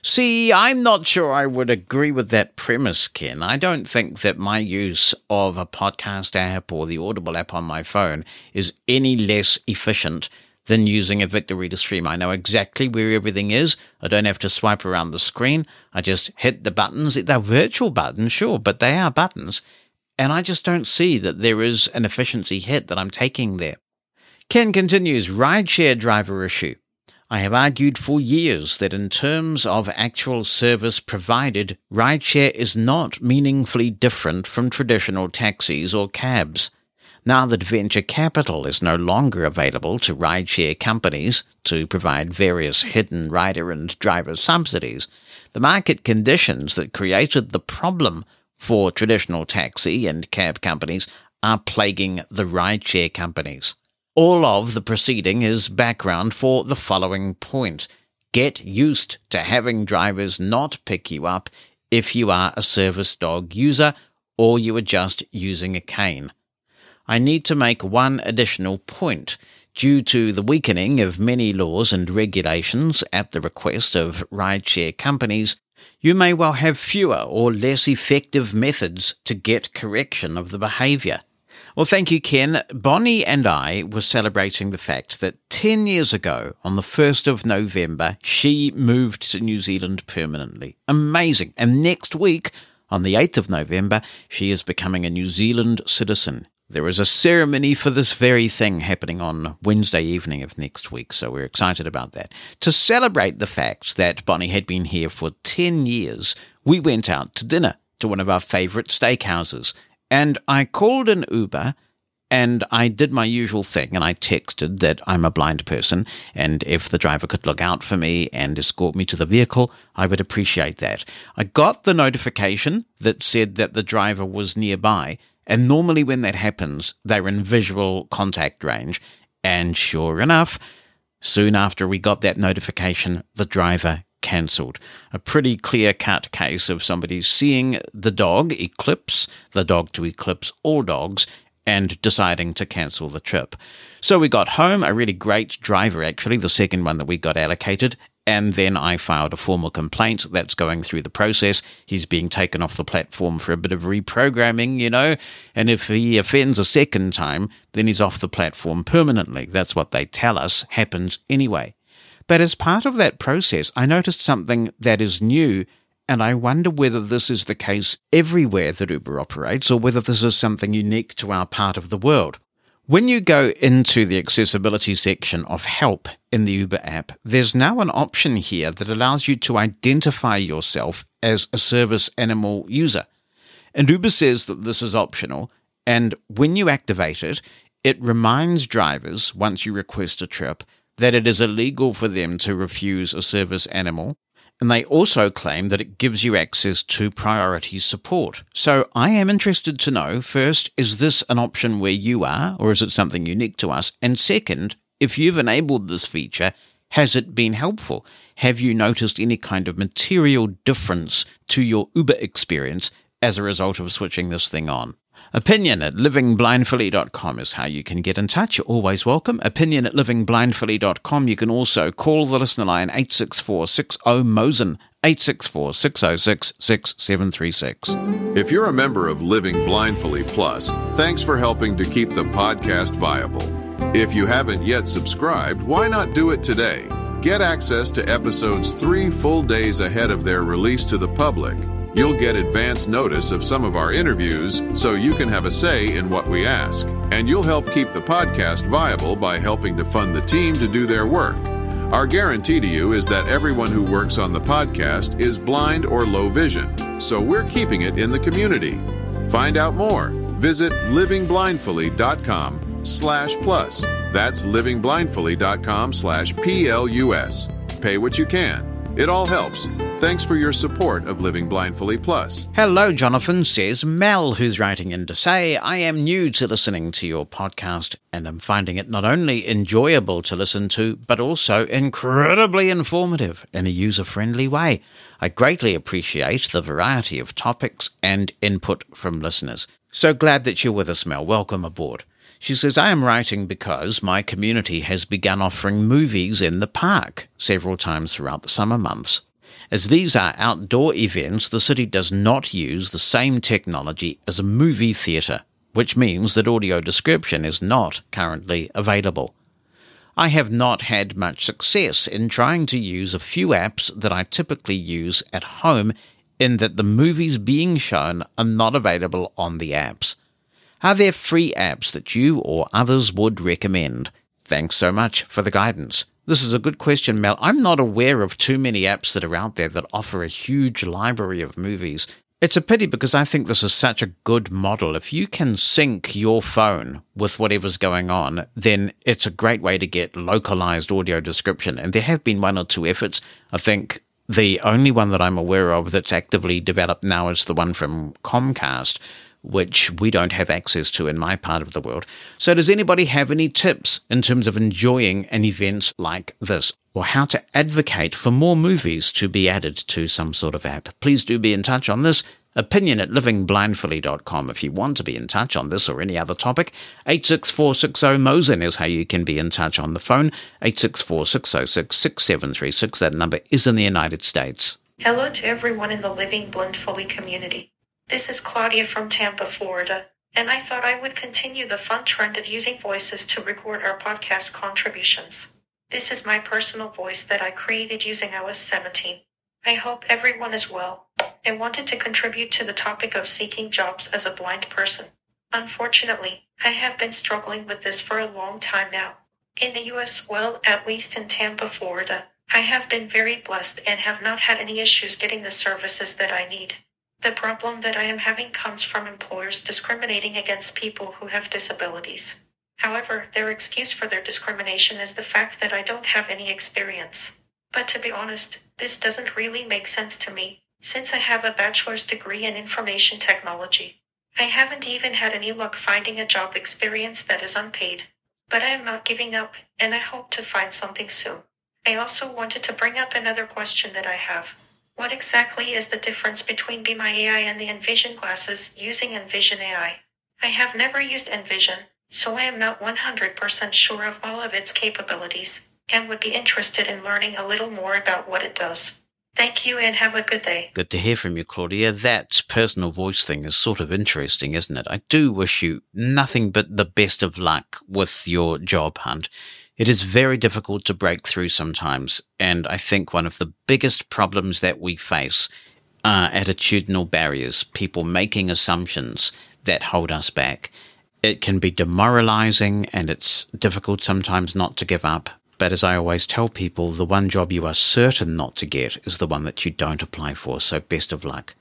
S2: See, I'm not sure I would agree with that premise, Ken. I don't think that my use of a podcast app or the Audible app on my phone is any less efficient than using a Victor Reader Stream. I know exactly where everything is. I don't have to swipe around the screen. I just hit the buttons. They're virtual buttons, sure, but they are buttons. And I just don't see that there is an efficiency hit that I'm taking there. Ken continues, rideshare driver issue. I have argued for years that in terms of actual service provided, rideshare is not meaningfully different from traditional taxis or cabs. Now that venture capital is no longer available to rideshare companies to provide various hidden rider and driver subsidies, the market conditions that created the problem for traditional taxi and cab companies are plaguing the rideshare companies. All of the preceding is background for the following point. Get used to having drivers not pick you up if you are a service dog user or you are just using a cane. I need to make one additional point. Due to the weakening of many laws and regulations at the request of rideshare companies, you may well have fewer or less effective methods to get correction of the behaviour. Well, thank you, Ken. Bonnie and I were celebrating the fact that 10 years ago, on the 1st of November, she moved to New Zealand permanently. Amazing. And next week, on the 8th of November, she is becoming a New Zealand citizen. There is a ceremony for this very thing happening on Wednesday evening of next week, so we're excited about that. To celebrate the fact that Bonnie had been here for 10 years, we went out to dinner to one of our favourite steakhouses and I called an Uber and I did my usual thing and I texted that I'm a blind person and if the driver could look out for me and escort me to the vehicle, I would appreciate that. I got the notification that said that the driver was nearby and normally when that happens, they're in visual contact range. And sure enough, soon after we got that notification, the driver cancelled. A pretty clear cut case of somebody seeing the dog eclipse, the dog to eclipse all dogs, and deciding to cancel the trip. So we got home, a really great driver, actually, the second one that we got allocated, and then I filed a formal complaint that's going through the process. He's being taken off the platform for a bit of reprogramming, you know, and if he offends a second time, then he's off the platform permanently. That's what they tell us happens anyway. But as part of that process, I noticed something that is new, and I wonder whether this is the case everywhere that Uber operates or whether this is something unique to our part of the world. When you go into the accessibility section of help in the Uber app, there's now an option here that allows you to identify yourself as a service animal user. And Uber says that this is optional, and when you activate it, it reminds drivers, once you request a trip, that it is illegal for them to refuse a service animal and they also claim that it gives you access to priority support. So I am interested to know first, is this an option where you are, or is it something unique to us? And second, if you've enabled this feature, has it been helpful? Have you noticed any kind of material difference to your Uber experience as a result of switching this thing on? Opinion at livingblindfully.com is how you can get in touch. You're always welcome. Opinion at livingblindfully.com. You can also call the listener line 864 60 Mosen, 864 606 6736.
S1: If you're a member of Living Blindfully Plus, thanks for helping to keep the podcast viable. If you haven't yet subscribed, why not do it today? Get access to episodes three full days ahead of their release to the public You'll get advance notice of some of our interviews so you can have a say in what we ask. And you'll help keep the podcast viable by helping to fund the team to do their work. Our guarantee to you is that everyone who works on the podcast is blind or low vision, so we're keeping it in the community. Find out more. Visit livingblindfully.com slash plus. That's livingblindfully.com slash P-L-U-S. Pay what you can. It all helps. Thanks for your support of Living Blindfully Plus.
S2: Hello, Jonathan, says Mel, who's writing in to say, I am new to listening to your podcast and am finding it not only enjoyable to listen to, but also incredibly informative in a user friendly way. I greatly appreciate the variety of topics and input from listeners. So glad that you're with us, Mel. Welcome aboard. She says, I am writing because my community has begun offering movies in the park several times throughout the summer months. As these are outdoor events, the city does not use the same technology as a movie theatre, which means that audio description is not currently available. I have not had much success in trying to use a few apps that I typically use at home, in that the movies being shown are not available on the apps. Are there free apps that you or others would recommend? Thanks so much for the guidance. This is a good question, Mel. I'm not aware of too many apps that are out there that offer a huge library of movies. It's a pity because I think this is such a good model. If you can sync your phone with whatever's going on, then it's a great way to get localized audio description. And there have been one or two efforts. I think the only one that I'm aware of that's actively developed now is the one from Comcast, which we don't have access to in my part of the world. So, does anybody have any tips in terms of enjoying an event like this? Or how to advocate for more movies to be added to some sort of app? Please do be in touch on this. Opinion at livingblindfully.com if you want to be in touch on this or any other topic. 86460 Mosen is how you can be in touch on the phone. 864 That number is in the United States.
S6: Hello to everyone in the Living Blindfully community. This is Claudia from Tampa, Florida, and I thought I would continue the fun trend of using voices to record our podcast contributions. This is my personal voice that I created using iOS 17. I hope everyone is well. I wanted to contribute to the topic of seeking jobs as a blind person. Unfortunately, I have been struggling with this for a long time now. In the US, well, at least in Tampa, Florida, I have been very blessed and have not had any issues getting the services that I need. The problem that I am having comes from employers discriminating against people who have disabilities. However, their excuse for their discrimination is the fact that I don't have any experience. But to be honest, this doesn't really make sense to me, since I have a bachelor's degree in information technology. I haven't even had any luck finding a job experience that is unpaid. But I am not giving up, and I hope to find something soon. I also wanted to bring up another question that I have. What exactly is the difference between Be My AI and the Envision glasses using Envision AI? I have never used Envision, so I am not 100% sure of all of its capabilities, and would be interested in learning a little more about what it does. Thank you and have a good day.
S2: Good to hear from you, Claudia. That personal voice thing is sort of interesting, isn't it? I do wish you nothing but the best of luck with your job hunt. It is very difficult to break through sometimes. And I think one of the biggest problems that we face are attitudinal barriers, people making assumptions that hold us back. It can be demoralizing and it's difficult sometimes not to give up. But as I always tell people, the one job you are certain not to get is the one that you don't apply for. So best of luck.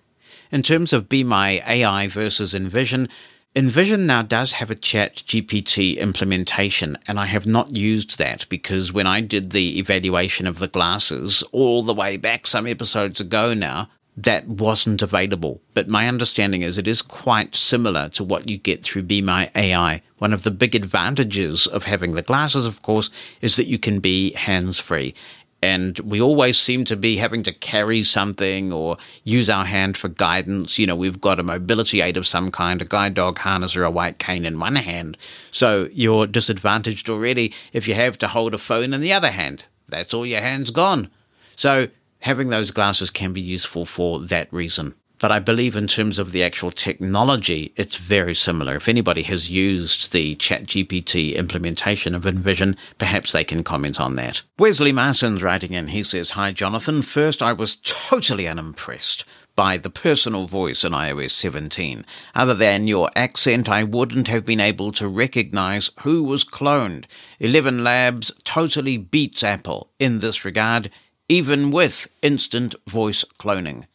S2: In terms of Be My AI versus Envision, Envision now does have a chat GPT implementation, and I have not used that because when I did the evaluation of the glasses all the way back some episodes ago now, that wasn't available. But my understanding is it is quite similar to what you get through Be My AI. One of the big advantages of having the glasses, of course, is that you can be hands free. And we always seem to be having to carry something or use our hand for guidance. You know, we've got a mobility aid of some kind, a guide dog harness or a white cane in one hand. So you're disadvantaged already if you have to hold a phone in the other hand. That's all your hand's gone. So having those glasses can be useful for that reason. But I believe in terms of the actual technology, it's very similar. If anybody has used the ChatGPT implementation of Envision, perhaps they can comment on that. Wesley Marson's writing in. He says, Hi, Jonathan. First, I was totally unimpressed by the personal voice in iOS 17. Other than your accent, I wouldn't have been able to recognize who was cloned. Eleven Labs totally beats Apple in this regard even with instant voice cloning.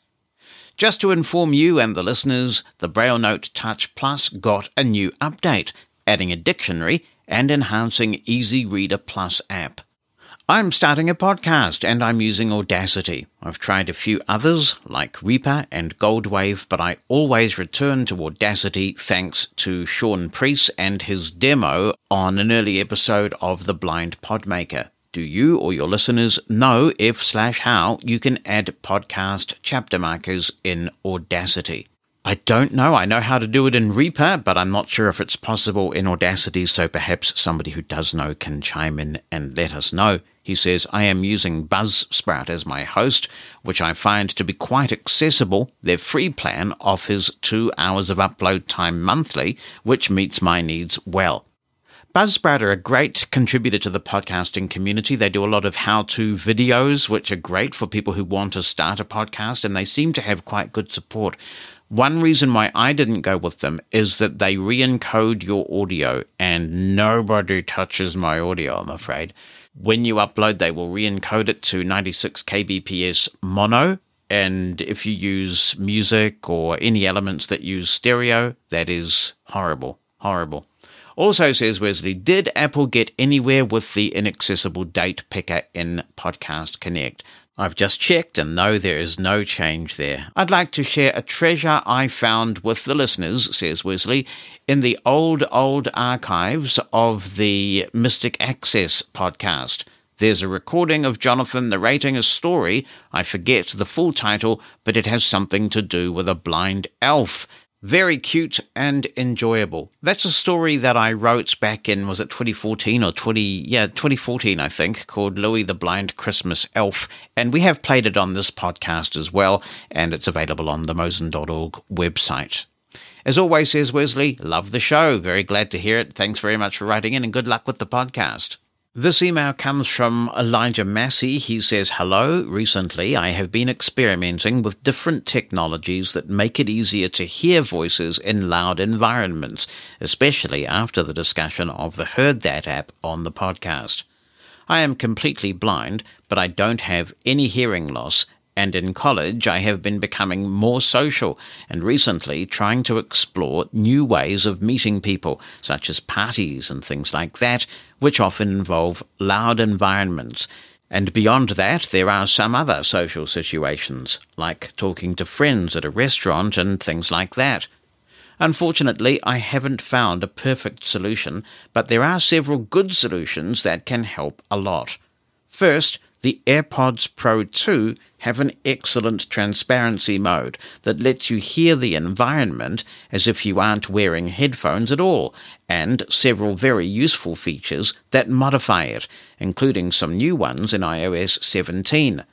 S2: Just to inform you and the listeners, the Braille Note Touch Plus got a new update, adding a dictionary and enhancing Easy Reader Plus app. I'm starting a podcast and I'm using Audacity. I've tried a few others like Reaper and Goldwave, but I always return to Audacity thanks to Sean Priest and his demo on an early episode of The Blind Podmaker. Do you or your listeners know if slash how you can add podcast chapter markers in Audacity? I don't know. I know how to do it in Reaper, but I'm not sure if it's possible in Audacity, so perhaps somebody who does know can chime in and let us know. He says, I am using Buzzsprout as my host, which I find to be quite accessible. Their free plan offers two hours of upload time monthly, which meets my needs well. Buzzsprout are a great contributor to the podcasting community. They do a lot of how to videos, which are great for people who want to start a podcast, and they seem to have quite good support. One reason why I didn't go with them is that they re encode your audio, and nobody touches my audio, I'm afraid. When you upload, they will re encode it to 96 kbps mono. And if you use music or any elements that use stereo, that is horrible. Horrible. Also, says Wesley, did Apple get anywhere with the inaccessible date picker in Podcast Connect? I've just checked and no, there is no change there. I'd like to share a treasure I found with the listeners, says Wesley, in the old, old archives of the Mystic Access podcast. There's a recording of Jonathan narrating a story. I forget the full title, but it has something to do with a blind elf. Very cute and enjoyable. That's a story that I wrote back in, was it 2014 or 20, yeah, 2014, I think, called Louis the Blind Christmas Elf. And we have played it on this podcast as well, and it's available on the Mosen.org website. As always, says Wesley, love the show. Very glad to hear it. Thanks very much for writing in, and good luck with the podcast. This email comes from Elijah Massey. He says, Hello. Recently, I have been experimenting with different technologies that make it easier to hear voices in loud environments, especially after the discussion of the Heard That app on the podcast. I am completely blind, but I don't have any hearing loss and in college, I have been becoming more social and recently trying to explore new ways of meeting people, such as parties and things like that, which often involve loud environments. And beyond that, there are some other social situations, like talking to friends at a restaurant and things like that. Unfortunately, I haven't found a perfect solution, but there are several good solutions that can help a lot. First, the AirPods Pro 2 have an excellent transparency mode that lets you hear the environment as if you aren't wearing headphones at all, and several very useful features that modify it, including some new ones in iOS 17.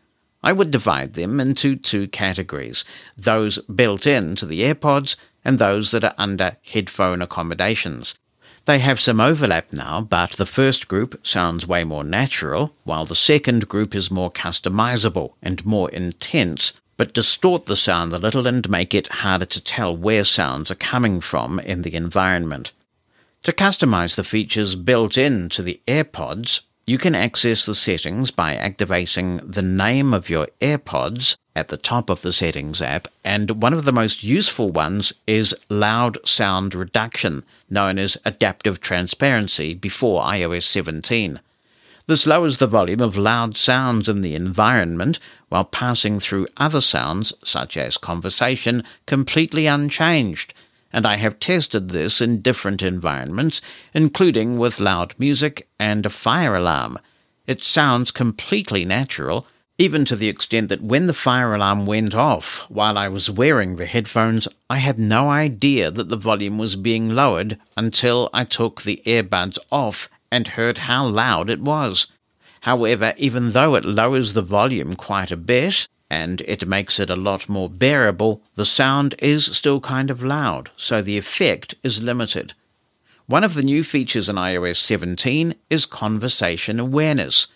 S2: I would divide them into two categories those built into the AirPods and those that are under headphone accommodations. They have some overlap now, but the first group sounds way more natural, while the second group is more customizable and more intense, but distort the sound a little and make it harder to tell where sounds are coming from in the environment. To customize the features built into the AirPods, you can access the settings by activating the name of your AirPods at the top of the settings app, and one of the most useful ones is loud sound reduction, known as adaptive transparency before iOS 17. This lowers the volume of loud sounds in the environment while passing through other sounds, such as conversation, completely unchanged. And I have tested this in different environments, including with loud music and a fire alarm. It sounds completely natural, even to the extent that when the fire alarm went off while I was wearing the headphones, I had no idea that the volume was being lowered until I took the earbuds off and heard how loud it was. However, even though it lowers the volume quite a bit, and it makes it a lot more bearable, the sound is still kind of loud, so the effect is limited. One of the new features in iOS 17 is conversation awareness.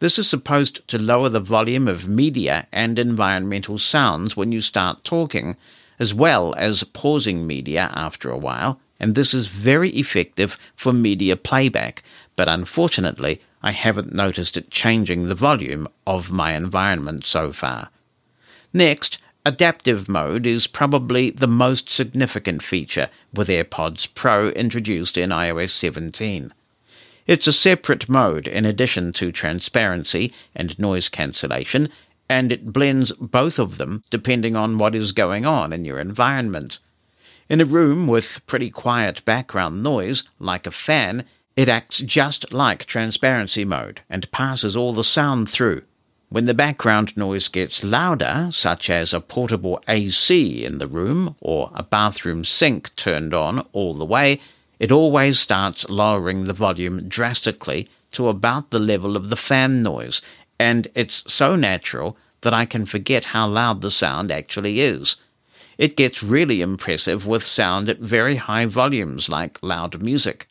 S2: This is supposed to lower the volume of media and environmental sounds when you start talking, as well as pausing media after a while, and this is very effective for media playback, but unfortunately, I haven't noticed it changing the volume of my environment so far. Next, adaptive mode is probably the most significant feature with AirPods Pro introduced in iOS 17. It's a separate mode in addition to transparency and noise cancellation, and it blends both of them depending on what is going on in your environment. In a room with pretty quiet background noise, like a fan, it acts just like transparency mode and passes all the sound through. When the background noise gets louder, such as a portable AC in the room or a bathroom sink turned on all the way, it always starts lowering the volume drastically to about the level of the fan noise, and it's so natural that I can forget how loud the sound actually is. It gets really impressive with sound at very high volumes, like loud music.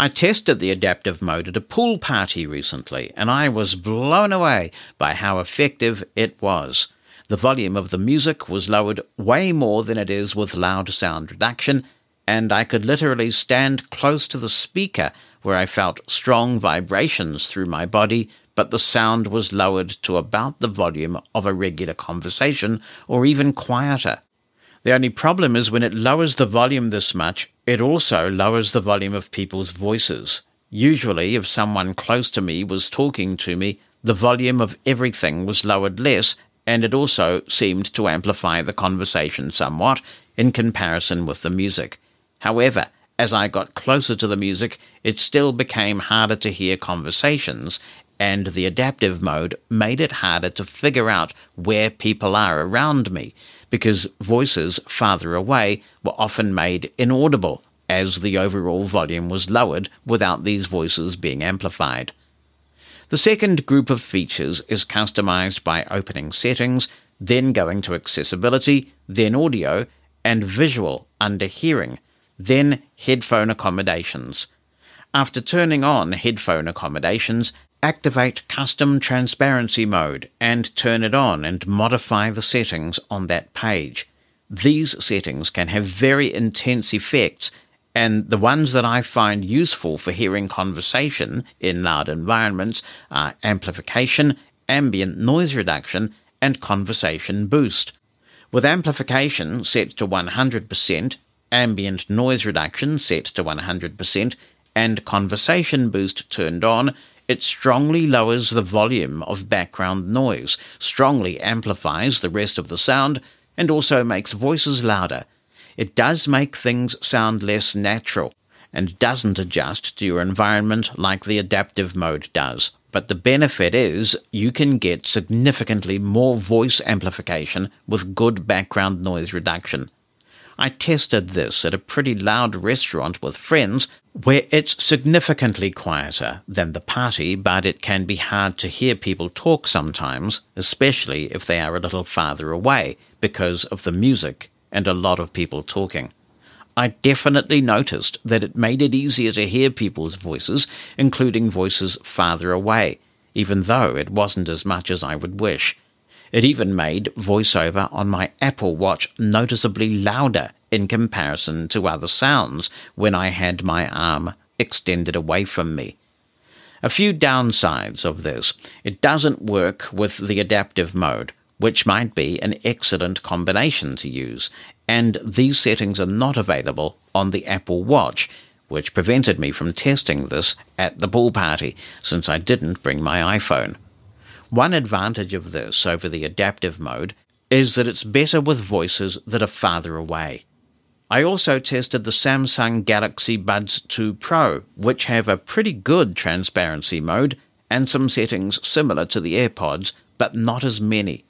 S2: I tested the adaptive mode at a pool party recently, and I was blown away by how effective it was. The volume of the music was lowered way more than it is with loud sound reduction, and I could literally stand close to the speaker where I felt strong vibrations through my body, but the sound was lowered to about the volume of a regular conversation or even quieter. The only problem is when it lowers the volume this much, it also lowers the volume of people's voices. Usually, if someone close to me was talking to me, the volume of everything was lowered less, and it also seemed to amplify the conversation somewhat in comparison with the music. However, as I got closer to the music, it still became harder to hear conversations, and the adaptive mode made it harder to figure out where people are around me because voices farther away were often made inaudible as the overall volume was lowered without these voices being amplified. The second group of features is customized by opening settings, then going to accessibility, then audio, and visual under hearing, then headphone accommodations. After turning on headphone accommodations, activate custom transparency mode and turn it on and modify the settings on that page. These settings can have very intense effects, and the ones that I find useful for hearing conversation in loud environments are amplification, ambient noise reduction, and conversation boost. With amplification set to 100%, ambient noise reduction set to 100%, and conversation boost turned on, it strongly lowers the volume of background noise, strongly amplifies the rest of the sound, and also makes voices louder. It does make things sound less natural and doesn't adjust to your environment like the adaptive mode does. But the benefit is you can get significantly more voice amplification with good background noise reduction. I tested this at a pretty loud restaurant with friends where it's significantly quieter than the party, but it can be hard to hear people talk sometimes, especially if they are a little farther away because of the music and a lot of people talking. I definitely noticed that it made it easier to hear people's voices, including voices farther away, even though it wasn't as much as I would wish. It even made voiceover on my Apple Watch noticeably louder in comparison to other sounds when I had my arm extended away from me. A few downsides of this. It doesn't work with the adaptive mode, which might be an excellent combination to use, and these settings are not available on the Apple Watch, which prevented me from testing this at the pool party since I didn't bring my iPhone. One advantage of this over the adaptive mode is that it's better with voices that are farther away. I also tested the Samsung Galaxy Buds 2 Pro, which have a pretty good transparency mode and some settings similar to the AirPods, but not as many.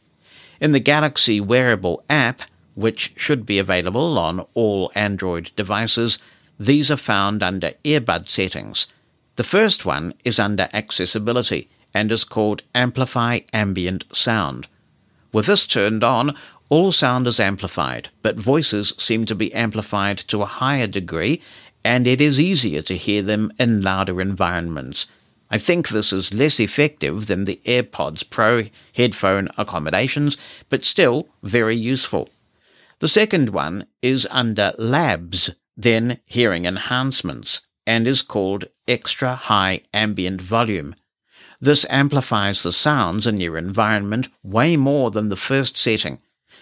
S2: In the Galaxy wearable app, which should be available on all Android devices, these are found under earbud settings. The first one is under accessibility and is called Amplify Ambient Sound. With this turned on, all sound is amplified, but voices seem to be amplified to a higher degree, and it is easier to hear them in louder environments. I think this is less effective than the AirPods Pro headphone accommodations, but still very useful. The second one is under Labs, then Hearing Enhancements, and is called Extra High Ambient Volume. This amplifies the sounds in your environment way more than the first setting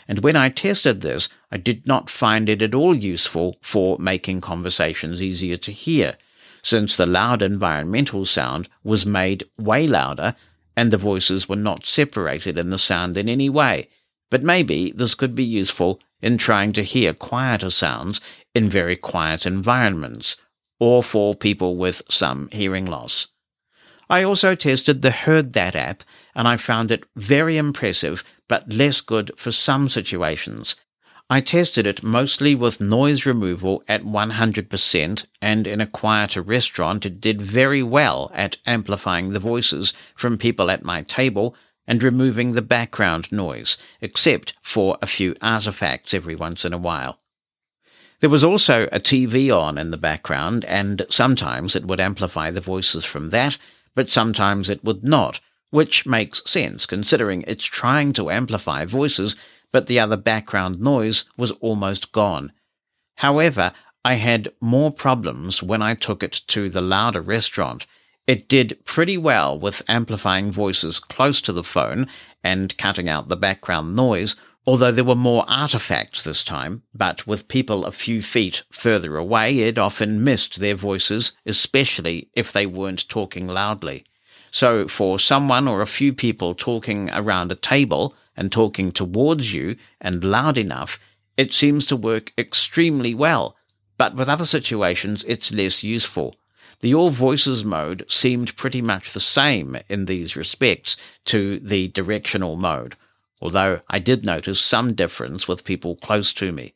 S2: and when I tested this, I did not find it at all useful for making conversations easier to hear, since the loud environmental sound was made way louder and the voices were not separated in the sound in any way. But maybe this could be useful in trying to hear quieter sounds in very quiet environments, or for people with some hearing loss. I also tested the Heard That app and I found it very impressive but less good for some situations. I tested it mostly with noise removal at 100%, and in a quieter restaurant, it did very well at amplifying the voices from people at my table and removing the background noise, except for a few artifacts every once in a while. There was also a TV on in the background, and sometimes it would amplify the voices from that, but sometimes it would not, which makes sense considering it's trying to amplify voices, but the other background noise was almost gone. However, I had more problems when I took it to the louder restaurant. It did pretty well with amplifying voices close to the phone and cutting out the background noise, although there were more artifacts this time, but with people a few feet further away, it often missed their voices, especially if they weren't talking loudly. So, for someone or a few people talking around a table and talking towards you and loud enough, it seems to work extremely well. But with other situations, it's less useful. The All Voices mode seemed pretty much the same in these respects to the directional mode, although I did notice some difference with people close to me.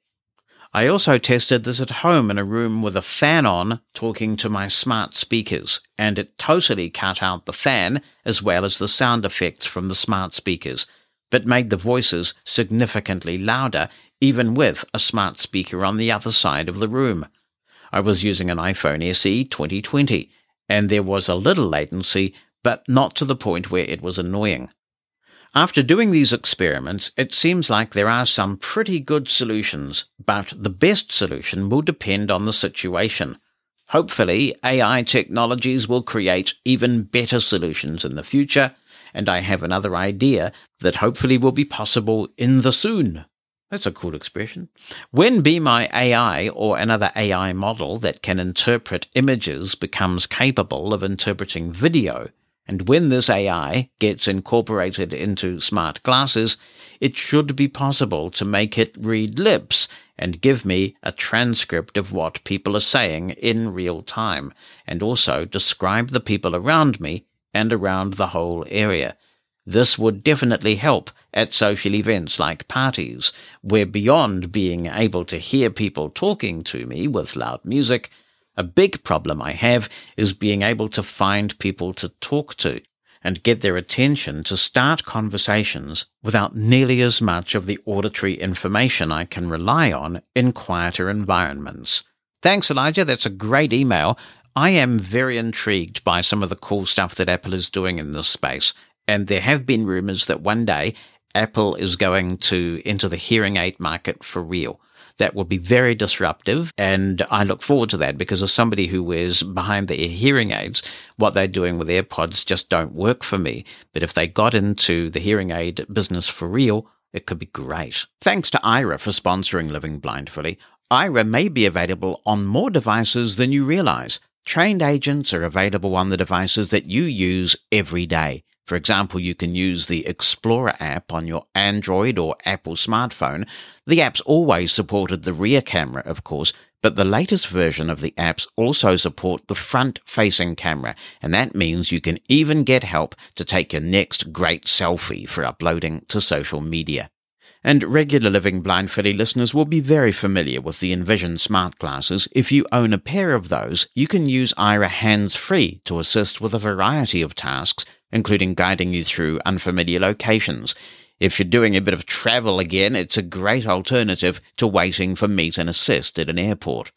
S2: I also tested this at home in a room with a fan on talking to my smart speakers, and it totally cut out the fan as well as the sound effects from the smart speakers, but made the voices significantly louder even with a smart speaker on the other side of the room. I was using an iPhone SE 2020, and there was a little latency, but not to the point where it was annoying. After doing these experiments, it seems like there are some pretty good solutions, but the best solution will depend on the situation. Hopefully, AI technologies will create even better solutions in the future, and I have another idea that hopefully will be possible in the soon. That's a cool expression. When Be My AI or another AI model that can interpret images becomes capable of interpreting video, and when this AI gets incorporated into smart glasses, it should be possible to make it read lips and give me a transcript of what people are saying in real time, and also describe the people around me and around the whole area. This would definitely help at social events like parties, where beyond being able to hear people talking to me with loud music, a big problem I have is being able to find people to talk to and get their attention to start conversations without nearly as much of the auditory information I can rely on in quieter environments. Thanks, Elijah. That's a great email. I am very intrigued by some of the cool stuff that Apple is doing in this space. And there have been rumors that one day Apple is going to enter the hearing aid market for real That will be very disruptive. And I look forward to that because as somebody who wears behind the ear hearing aids, what they're doing with AirPods just don't work for me. But if they got into the hearing aid business for real, it could be great. Thanks to Aira for sponsoring Living Blindfully. Aira may be available on more devices than you realize. Trained agents are available on the devices that you use every day. For example, you can use the Explorer app on your Android or Apple smartphone. The app's always supported the rear camera, of course, but the latest version of the apps also support the front facing camera, and that means you can even get help to take your next great selfie for uploading to social media. And regular Living Blindfully listeners will be very familiar with the Envision smart glasses. If you own a pair of those, you can use Aira hands free to assist with a variety of tasks, including guiding you through unfamiliar locations. If you're doing a bit of travel again, it's a great alternative to waiting for meet and assist at an airport.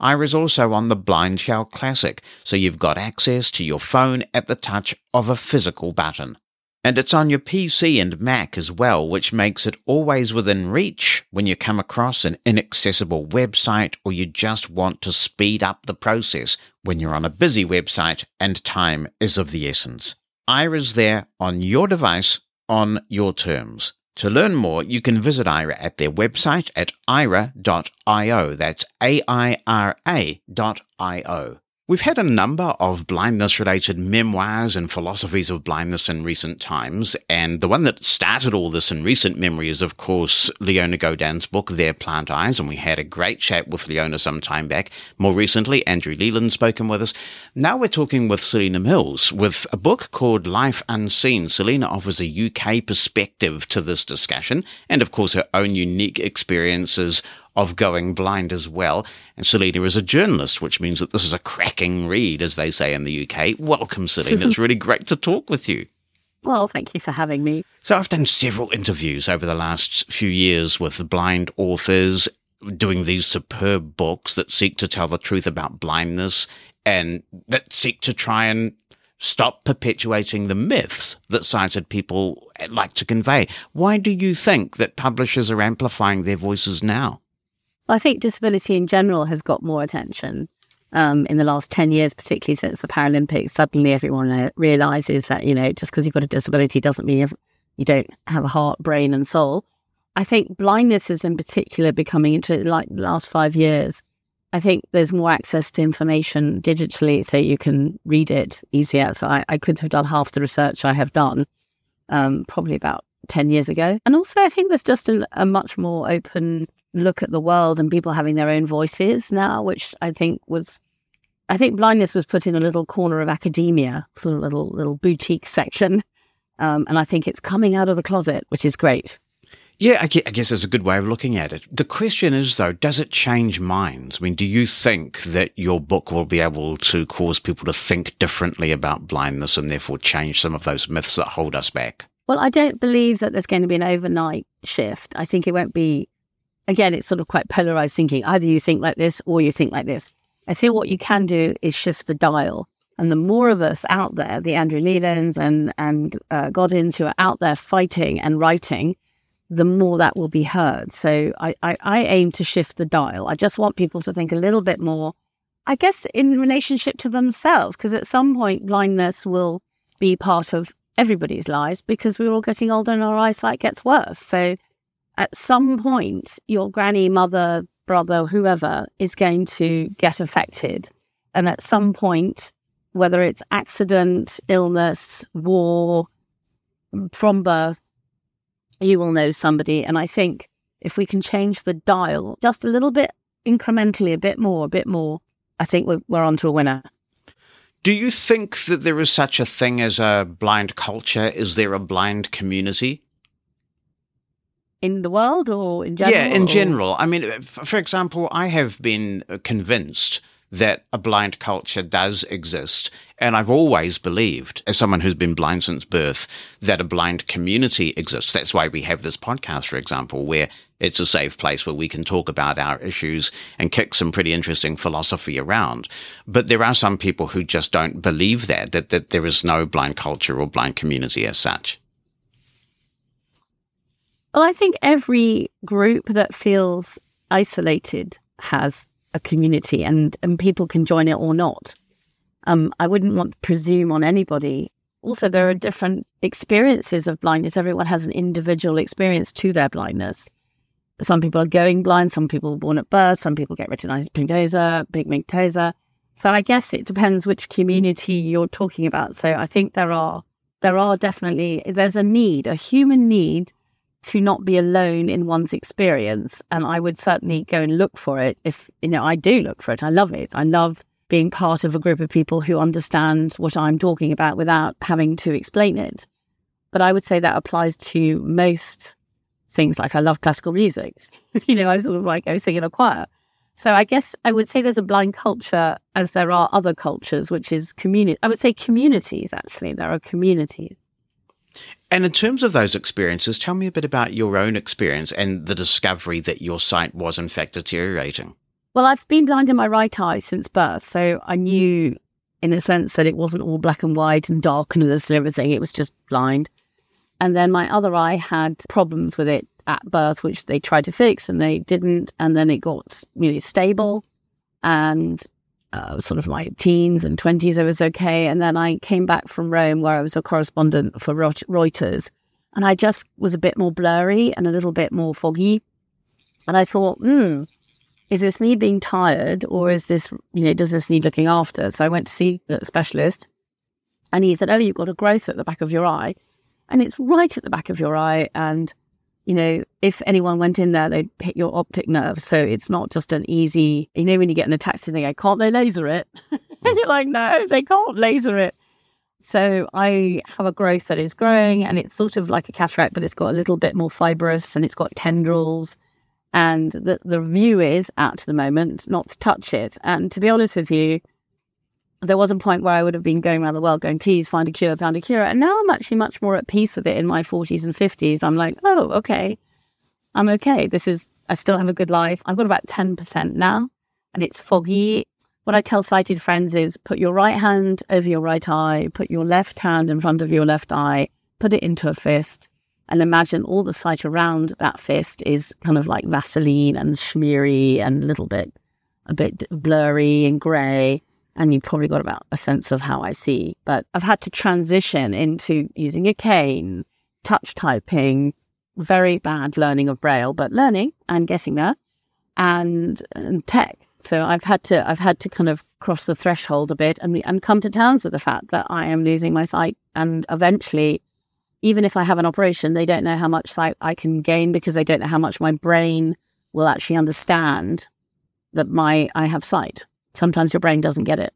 S2: Aira's also on the BlindShell Classic, so you've got access to your phone at the touch of a physical button. And it's on your PC and Mac as well, which makes it always within reach when you come across an inaccessible website or you just want to speed up the process when you're on a busy website and time is of the essence. Aira's there on your device on your terms. To learn more, you can visit Aira at their website at aira.io. That's A-I-R-A dot I-O. We've had a number of blindness related memoirs and philosophies of blindness in recent times, and the one that started all this in recent memory is, of course, Leona Godin's book, There Plant Eyes, and we had a great chat with Leona some time back. More recently, Andrew Leland spoken with us. Now we're talking with Selena Mills with a book called Life Unseen. Selena offers a UK perspective to this discussion, and of course, her own unique experiences of going blind as well. And Selena is a journalist, which means that this is a cracking read, as they say in the UK. Welcome, Selena. it's really great to talk with you.
S7: Well, thank you for having me.
S2: So, I've done several interviews over the last few years with blind authors doing these superb books that seek to tell the truth about blindness and that seek to try and stop perpetuating the myths that sighted people like to convey. Why do you think that publishers are amplifying their voices now?
S7: I think disability in general has got more attention um, in the last 10 years, particularly since the Paralympics. Suddenly everyone uh, realizes that, you know, just because you've got a disability doesn't mean you don't have a heart, brain, and soul. I think blindness is in particular becoming into like the last five years. I think there's more access to information digitally, so you can read it easier. So I, I couldn't have done half the research I have done um, probably about 10 years ago. And also, I think there's just a, a much more open look at the world and people having their own voices now, which I think was, I think blindness was put in a little corner of academia, sort of little little boutique section, um, and I think it's coming out of the closet, which is great.
S2: Yeah, I guess it's a good way of looking at it. The question is, though, does it change minds? I mean, do you think that your book will be able to cause people to think differently about blindness and therefore change some of those myths that hold us back?
S7: Well, I don't believe that there's going to be an overnight shift. I think it won't be again, it's sort of quite polarized thinking. Either you think like this or you think like this. I think what you can do is shift the dial. And the more of us out there, the Andrew Lelands and, and uh, Godins who are out there fighting and writing, the more that will be heard. So I, I, I aim to shift the dial. I just want people to think a little bit more, I guess, in relationship to themselves, because at some point, blindness will be part of everybody's lives because we're all getting older and our eyesight gets worse. So at some point, your granny, mother, brother, whoever is going to get affected. And at some point, whether it's accident, illness, war, from birth, you will know somebody. And I think if we can change the dial just a little bit incrementally, a bit more, a bit more, I think we're, we're on to a winner.
S2: Do you think that there is such a thing as a blind culture? Is there a blind community?
S7: In the world or in general?
S2: Yeah, in general. I mean, for example, I have been uh, convinced that a blind culture does exist. And I've always believed, as someone who's been blind since birth, that a blind community exists. That's why we have this podcast, for example, where it's a safe place where we can talk about our issues and kick some pretty interesting philosophy around. But there are some people who just don't believe that, that, that there is no blind culture or blind community as such.
S7: Well, I think every group that feels isolated has a community and, and people can join it or not. Um, I wouldn't want to presume on anybody. Also, there are different experiences of blindness. Everyone has an individual experience to their blindness. Some people are going blind, some people are born at birth, some people get retinitis pigmentosa, pigmentosa. So I guess it depends which community you're talking about. So I think there are there are definitely there's a need, a human need to not be alone in one's experience. And I would certainly go and look for it if you know I do look for it. I love it. I love being part of a group of people who understand what I'm talking about without having to explain it. But I would say that applies to most things like I love classical music. you know, I sort of like go sing in a choir. So I guess I would say there's a blind culture as there are other cultures, which is community. I would say communities, actually. There are communities.
S2: And in terms of those experiences, tell me a bit about your own experience and the discovery that your sight was in fact deteriorating.
S7: Well, I've been blind in my right eye since birth. So I hmm. knew, in a sense, that it wasn't all black and white and darkness and everything. It was just blind. And then my other eye had problems with it at birth, which they tried to fix and they didn't. And then it got really stable. And uh, sort of my teens and 20s, I was okay. And then I came back from Rome, where I was a correspondent for Reuters. And I just was a bit more blurry and a little bit more foggy. And I thought, hmm, is this me being tired or is this, you know, does this need looking after? So I went to see the specialist and he said, Oh, you've got a growth at the back of your eye. And it's right at the back of your eye. And you know, if anyone went in there, they'd hit your optic nerve. So it's not just an easy, you know, when you get in a taxi, they go, can't they laser it? and you're like, no, they can't laser it. So I have a growth that is growing and it's sort of like a cataract, but it's got a little bit more fibrous and it's got tendrils. And the, the view is at the moment not to touch it. And to be honest with you, there was a point where I would have been going around the world going, please find a cure, find a cure. And now I'm actually much more at peace with it in my 40s and 50s. I'm like, oh, okay. I'm okay. This is, I still have a good life. I've got about 10% now and it's foggy. What I tell sighted friends is put your right hand over your right eye, put your left hand in front of your left eye, put it into a fist, and imagine all the sight around that fist is kind of like Vaseline and smeary and a little bit, a bit blurry and grey and you've probably got about a sense of how I see. But I've had to transition into using a cane, touch typing, very bad learning of Braille, but learning and getting there, and, and tech. So I've had to I've had to kind of cross the threshold a bit and and come to terms with the fact that I am losing my sight, and eventually, even if I have an operation, they don't know how much sight I can gain because they don't know how much my brain will actually understand that my I have sight sometimes your brain doesn't get it.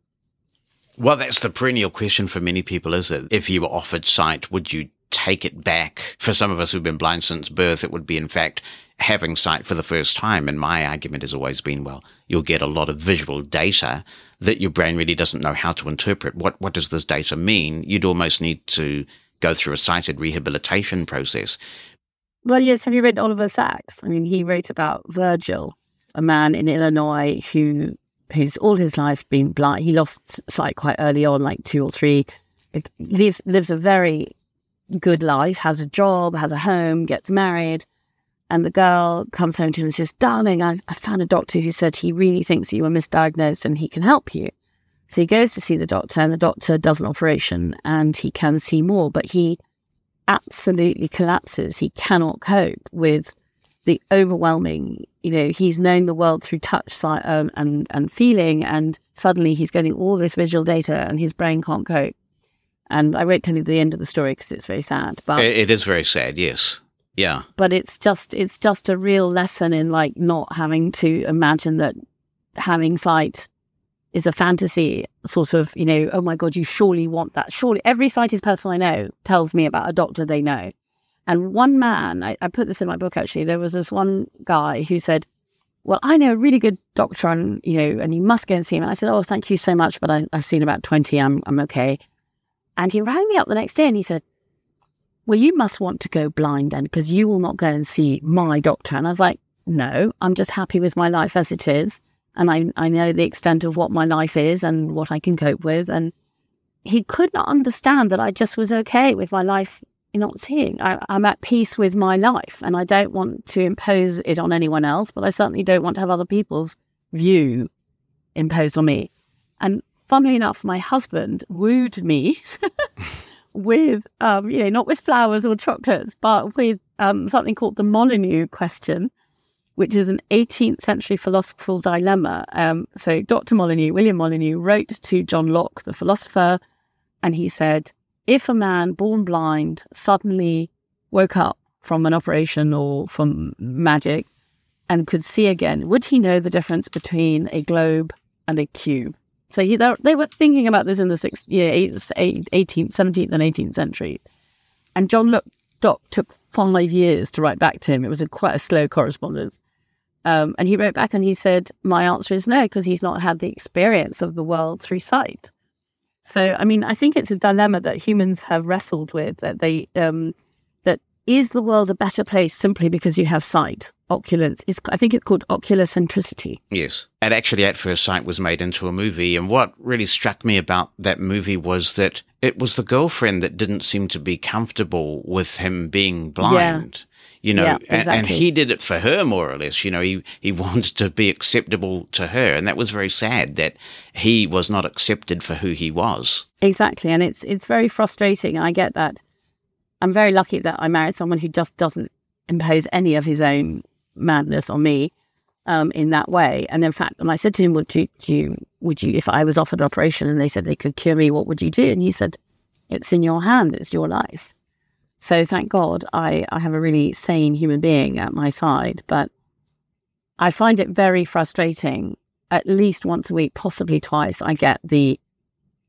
S2: Well, that's the perennial question for many people, is it? If you were offered sight, would you take it back? For some of us who've been blind since birth, it would be, in fact, having sight for the first time. And my argument has always been, well, you'll get a lot of visual data that your brain really doesn't know how to interpret. What, what does this data mean? You'd almost need to go through a sighted rehabilitation process.
S7: Well, yes. Have you read Oliver Sacks? I mean, he wrote about Virgil, a man in Illinois who who's all his life been blind. He lost sight quite early on, like two or three. lives lives a very good life, has a job, has a home, gets married. And the girl comes home to him and says, Darling, I, I found a doctor who said he really thinks you were misdiagnosed and he can help you. So he goes to see the doctor, and the doctor does an operation and he can see more, but he absolutely collapses. He cannot cope with the overwhelming, you know, he's known the world through touch um, and, and feeling, and suddenly he's getting all this visual data and his brain can't cope. And I won't tell you the end of the story because it's very sad. But
S2: it is very sad, yes. Yeah.
S7: But it's just it's just a real lesson in like not having to imagine that having sight is a fantasy sort of, you know, oh my God, you surely want that. Surely every sighted person I know tells me about a doctor they know and one man, I, I put this in my book actually, there was this one guy who said, well, I know a really good doctor and, you know, and you must go and see him. And I said, oh, thank you so much, but I, have seen about 20. I'm, I'm okay. And he rang me up the next day and he said, well, you must want to go blind then because you will not go and see my doctor. And I was like, no, I'm just happy with my life as it is. And I, I know the extent of what my life is and what I can cope with. And he could not understand that I just was okay with my life not seeing. I, I'm at peace with my life and I don't want to impose it on anyone else, but I certainly don't want to have other people's view imposed on me. And funnily enough, my husband wooed me with, um, you know, not with flowers or chocolates, but with um, something called the Molyneux question, which is an 18th century philosophical dilemma. Um, so Dr. Molyneux, William Molyneux, wrote to John Locke, the philosopher, and he said, if a man born blind suddenly woke up from an operation or from magic and could see again, would he know the difference between a globe and a cube? So he, they were thinking about this in the sixth, yeah, 18th, 17th, and 18th century. And John Locke took five years to write back to him. It was a, quite a slow correspondence. Um, and he wrote back and he said, My answer is no, because he's not had the experience of the world through sight. So, I mean, I think it's a dilemma that humans have wrestled with that they, um, that is the world a better place simply because you have sight? Oculence. It's, I think it's called oculocentricity.
S2: Yes. And actually, At First Sight was made into a movie. And what really struck me about that movie was that it was the girlfriend that didn't seem to be comfortable with him being blind. Yeah you know, yeah, exactly. and, and, he did it for her more or less. You know, he, he wanted to be acceptable to her. And that was very sad that he was not accepted for who he was.
S7: Exactly. And it's, it's very frustrating. I get that. I'm very lucky that I married someone who just doesn't impose any of his own madness on me um, in that way. And in fact, when I said to him, would you, you, would you, if I was offered an operation and they said they could cure me, what would you do? And he said, it's in your hand. It's your life. So thank God I, I have a really sane human being at my side. But I find it very frustrating. At least once a week, possibly twice, I get the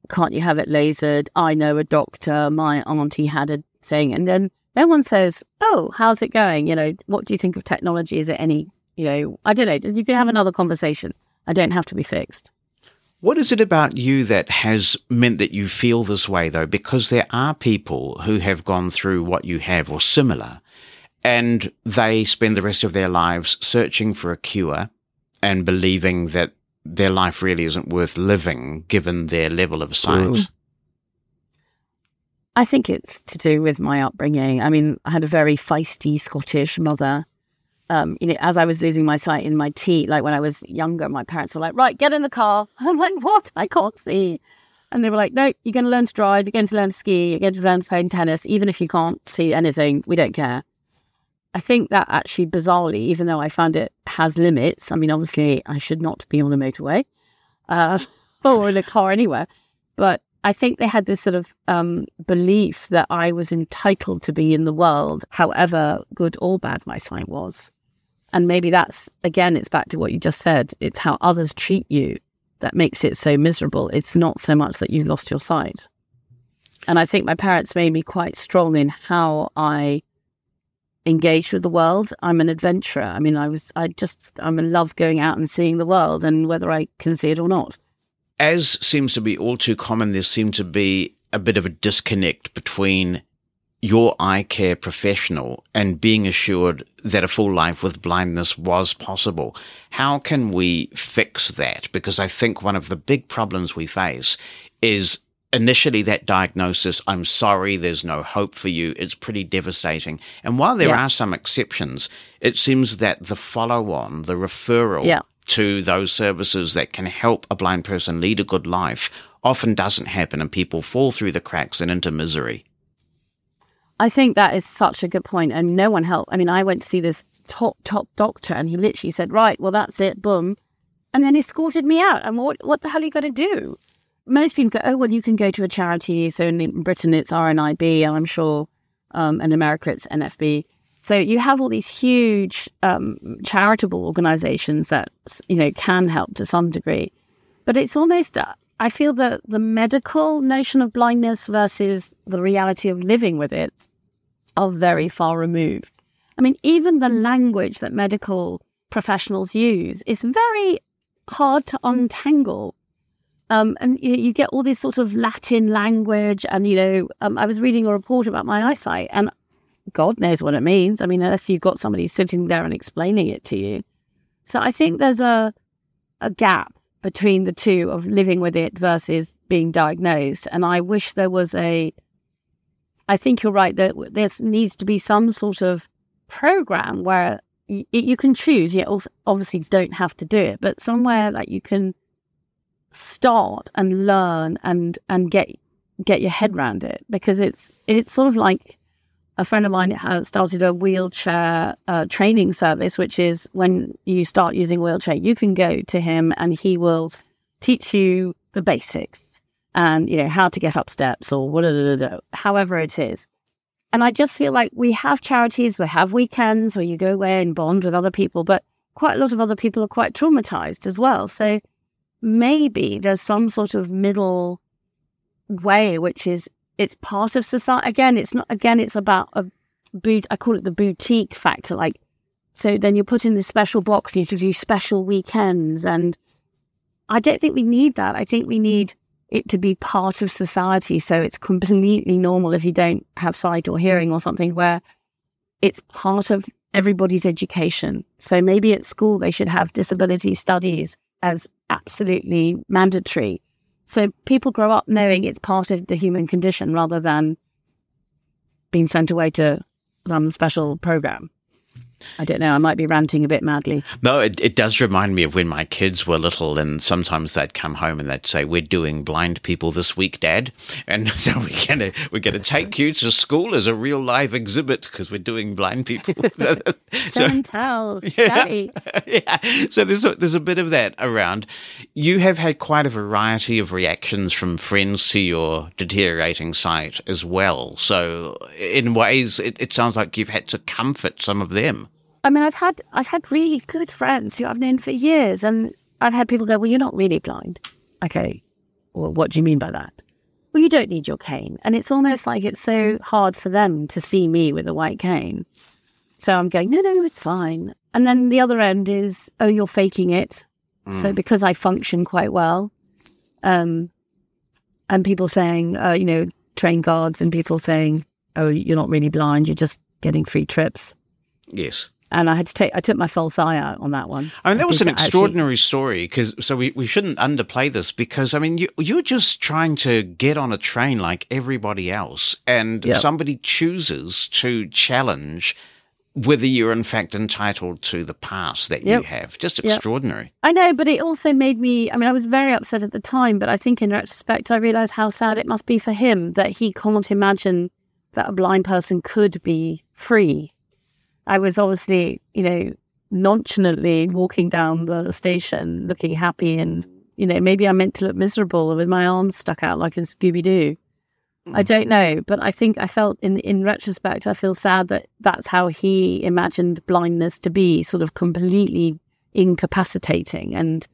S7: can't you have it lasered? I know a doctor, my auntie had a thing. And then no one says, Oh, how's it going? You know, what do you think of technology? Is it any, you know, I don't know. You can have mm. another conversation. I don't have to be fixed.
S2: What is it about you that has meant that you feel this way, though? Because there are people who have gone through what you have or similar, and they spend the rest of their lives searching for a cure and believing that their life really isn't worth living given their level of science. Mm.
S7: I think it's to do with my upbringing. I mean, I had a very feisty Scottish mother um, you know, as I was losing my sight in my teeth, like when I was younger, my parents were like, right, get in the car. And I'm like, what? I can't see. And they were like, no, you're going to learn to drive, you're going to learn to ski, you're going to learn to play tennis, even if you can't see anything, we don't care. I think that actually, bizarrely, even though I found it has limits, I mean, obviously, I should not be on a motorway uh, or in a car anywhere, but I think they had this sort of um, belief that I was entitled to be in the world, however good or bad my sight was. And maybe that's, again, it's back to what you just said. It's how others treat you that makes it so miserable. It's not so much that you lost your sight. And I think my parents made me quite strong in how I engaged with the world. I'm an adventurer. I mean, I was, I just, I'm in love going out and seeing the world and whether I can see it or not.
S2: As seems to be all too common, there seemed to be a bit of a disconnect between your eye care professional and being assured that a full life with blindness was possible. How can we fix that? Because I think one of the big problems we face is initially that diagnosis, I'm sorry, there's no hope for you. It's pretty devastating. And while there yeah. are some exceptions, it seems that the follow on, the referral yeah. To those services that can help a blind person lead a good life often doesn't happen and people fall through the cracks and into misery.
S7: I think that is such a good point, and no one helped. I mean, I went to see this top top doctor, and he literally said, "Right, well, that's it, boom," and then he escorted me out. And what what the hell are you going to do? Most people go, "Oh, well, you can go to a charity." So in Britain, it's RNIB, and I'm sure um, in America, it's NFB. So you have all these huge um, charitable organizations that you know can help to some degree, but it's almost uh, I feel that the medical notion of blindness versus the reality of living with it are very far removed. I mean, even the language that medical professionals use is very hard to untangle. Um, and you, you, get all these sorts of Latin language. And, you know, um, I was reading a report about my eyesight, and God knows what it means. I mean, unless you've got somebody sitting there and explaining it to you. So I think there's a, a gap between the two of living with it versus being diagnosed. And I wish there was a I think you're right that there needs to be some sort of program where you, you can choose. You obviously don't have to do it, but somewhere that you can start and learn and and get get your head around it because it's it's sort of like a friend of mine has started a wheelchair uh, training service, which is when you start using wheelchair, you can go to him and he will teach you the basics and you know how to get up steps or whatever, however it is. And I just feel like we have charities, we have weekends where you go away and bond with other people, but quite a lot of other people are quite traumatized as well. So maybe there's some sort of middle way, which is it's part of society. Again, it's not. Again, it's about a boot. I call it the boutique factor. Like, so then you're put in the special box. You to do special weekends, and I don't think we need that. I think we mm. need it to be part of society. So it's completely normal if you don't have sight or hearing or something, where it's part of everybody's education. So maybe at school they should have disability studies as absolutely mandatory so people grow up mm-hmm. knowing it's part of the human condition rather than being sent away to some special program. I don't know. I might be ranting a bit madly.
S2: No, it, it does remind me of when my kids were little, and sometimes they'd come home and they'd say, "We're doing blind people this week, Dad," and so we're gonna we're gonna take you to school as a real live exhibit because we're doing blind people.
S7: so, tell, yeah,
S2: yeah. So there's a, there's a bit of that around. You have had quite a variety of reactions from friends to your deteriorating sight as well. So in ways, it, it sounds like you've had to comfort some of them.
S7: I mean, I've had I've had really good friends who I've known for years, and I've had people go, "Well, you're not really blind." Okay, well, what do you mean by that? Well, you don't need your cane, and it's almost like it's so hard for them to see me with a white cane. So I'm going, "No, no, it's fine." And then the other end is, "Oh, you're faking it." Mm. So because I function quite well, um, and people saying, uh, you know, train guards and people saying, "Oh, you're not really blind; you're just getting free trips."
S2: Yes
S7: and I had to take I took my false eye out on that one.
S2: I mean, that was an extraordinary actually... story because so we, we shouldn't underplay this because I mean you you're just trying to get on a train like everybody else, and yep. somebody chooses to challenge whether you're in fact entitled to the pass that yep. you have. Just extraordinary. Yep.
S7: I know, but it also made me. I mean, I was very upset at the time, but I think in retrospect, I realised how sad it must be for him that he can't imagine that a blind person could be free I was obviously, you know, nonchalantly walking down the station looking happy and, you know, maybe I meant to look miserable with my arms stuck out like a Scooby Doo. I mm. don't know, but I think I felt in in retrospect, I feel sad that that's how he imagined blindness to be, sort of completely incapacitating and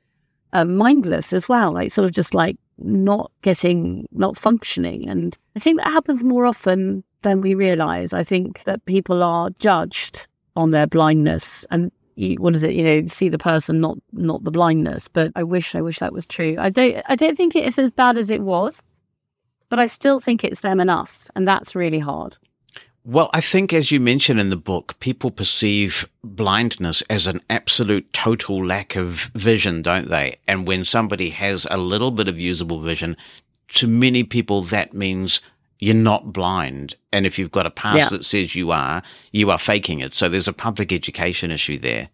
S7: uh, mindless as well, like sort of just like not getting, not functioning. And I think that happens more often than we realize. I think that people are judged on their blindness and what is it you know see the person not not the blindness but i wish i wish that was true i don't i don't think it is as bad as it was but i still think it's them and us and that's really hard
S2: well, I think, as you mention in the book, people perceive blindness as an absolute total lack of vision, don't they? And when somebody has a little bit of usable vision, to many people, that means you're not blind. And if you've got a pass yeah. that says you are, you are faking it. So there's a public education issue there.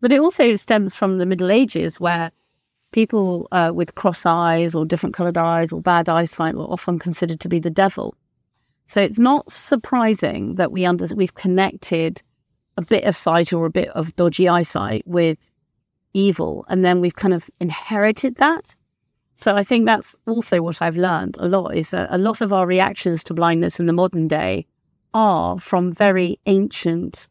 S7: But it also stems from the Middle Ages where people uh, with cross eyes or different colored eyes or bad eyesight were often considered to be the devil. So it's not surprising that we under, we've connected a bit of sight or a bit of dodgy eyesight with evil. And then we've kind of inherited that. So I think that's also what I've learned a lot is that a lot of our reactions to blindness in the modern day are from very ancient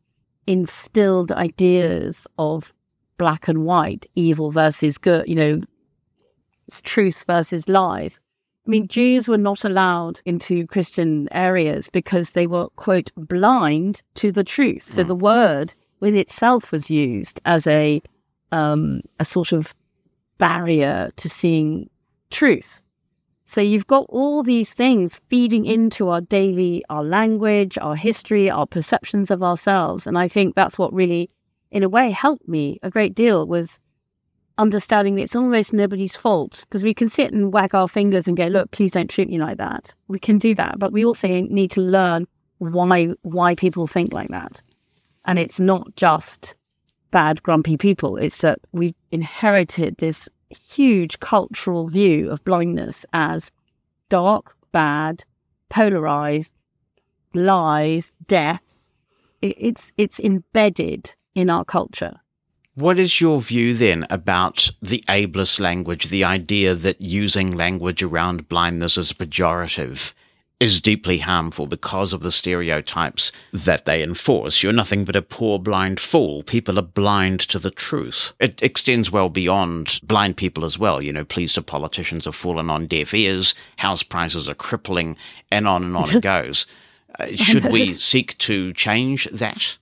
S7: instilled ideas of black and white, evil versus good, you know, truth versus lies. I mean, Jews were not allowed into Christian areas because they were, quote, blind to the truth. So the word with itself was used as a um, a sort of barrier to seeing truth. So you've got all these things feeding into our daily, our language, our history, our perceptions of ourselves. And I think that's what really, in a way, helped me a great deal was understanding that it's almost nobody's fault because we can sit and wag our fingers and go, look, please don't treat me like that. We can do that, but we also need to learn why why people think like that. And it's not just bad, grumpy people. It's that we've inherited this huge cultural view of blindness as dark, bad, polarized, lies, death. It's it's embedded in our culture.
S2: What is your view then about the ableist language, the idea that using language around blindness is pejorative is deeply harmful because of the stereotypes that they enforce? You're nothing but a poor blind fool. People are blind to the truth. It extends well beyond blind people as well. You know, pleas to politicians have fallen on deaf ears, house prices are crippling, and on and on it goes. Uh, should we seek to change that?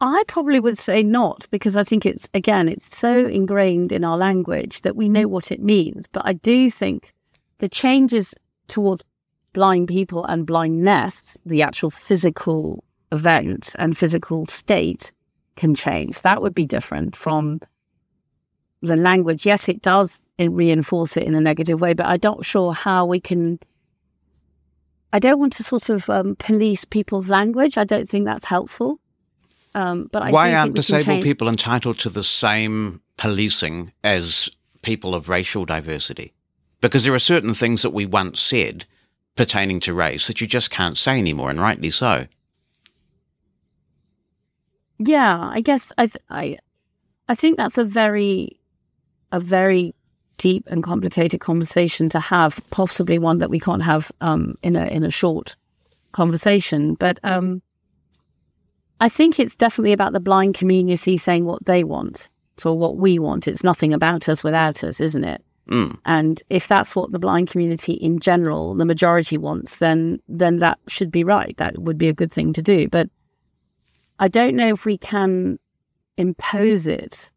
S7: I probably would say not because I think it's again it's so ingrained in our language that we know what it means. But I do think the changes towards blind people and blindness, the actual physical event and physical state can change. That would be different from the language. Yes, it does reinforce it in a negative way, but I'm not sure how we can. I don't want to sort of um, police people's language. I don't think that's helpful. Um, but I
S2: why aren't disabled people entitled to the same policing as people of racial diversity? Because there are certain things that we once said pertaining to race that you just can't say anymore, and rightly so.
S7: Yeah, I guess I th- I I think that's a very a very deep and complicated conversation to have, possibly one that we can't have um, in a in a short conversation. But um, I think it's definitely about the blind community saying what they want or what we want. It's nothing about us without us, isn't it? Mm. And if that's what the blind community in general, the majority wants, then then that should be right. That would be a good thing to do. But I don't know if we can impose it.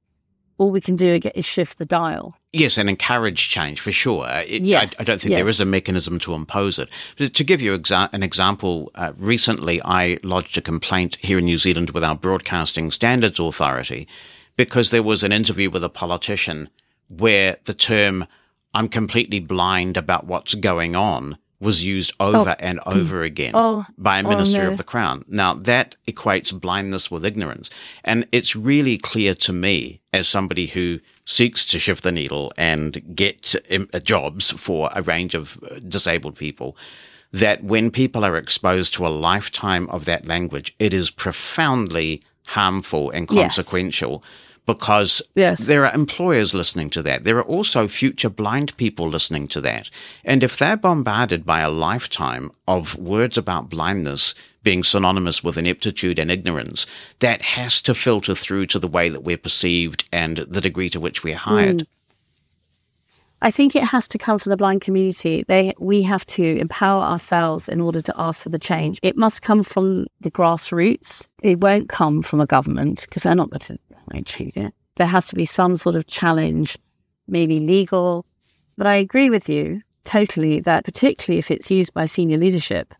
S7: All we can do is shift the dial.
S2: Yes, and encourage change for sure. It, yes, I, I, don't think yes. there is a mechanism to impose it. But to give you exa- an example, uh, recently I lodged a complaint here in New Zealand with our Broadcasting Standards Authority because there was an interview with a politician where the term "I'm completely blind about what's going on" was used over oh. and over again oh. by a minister oh, no. of the crown. Now that equates blindness with ignorance. And it's really clear to me as somebody who seeks to shift the needle and get uh, jobs for a range of uh, disabled people that when people are exposed to a lifetime of that language, it is profoundly harmful and consequential. Yes because yes. there are employers listening to that. There are also future blind people listening to that. And if they're bombarded by a lifetime of words about blindness being synonymous with ineptitude and ignorance, that has to filter through to the way that we're perceived and the degree to which we're hired. Mm.
S7: I think it has to come from the blind community. They, we have to empower ourselves in order to ask for the change. It must come from the grassroots. It won't come from a government because they're not going to actually. Yeah. There has to be some sort of challenge, maybe legal. But I agree with you totally that, particularly if it's used by senior leadership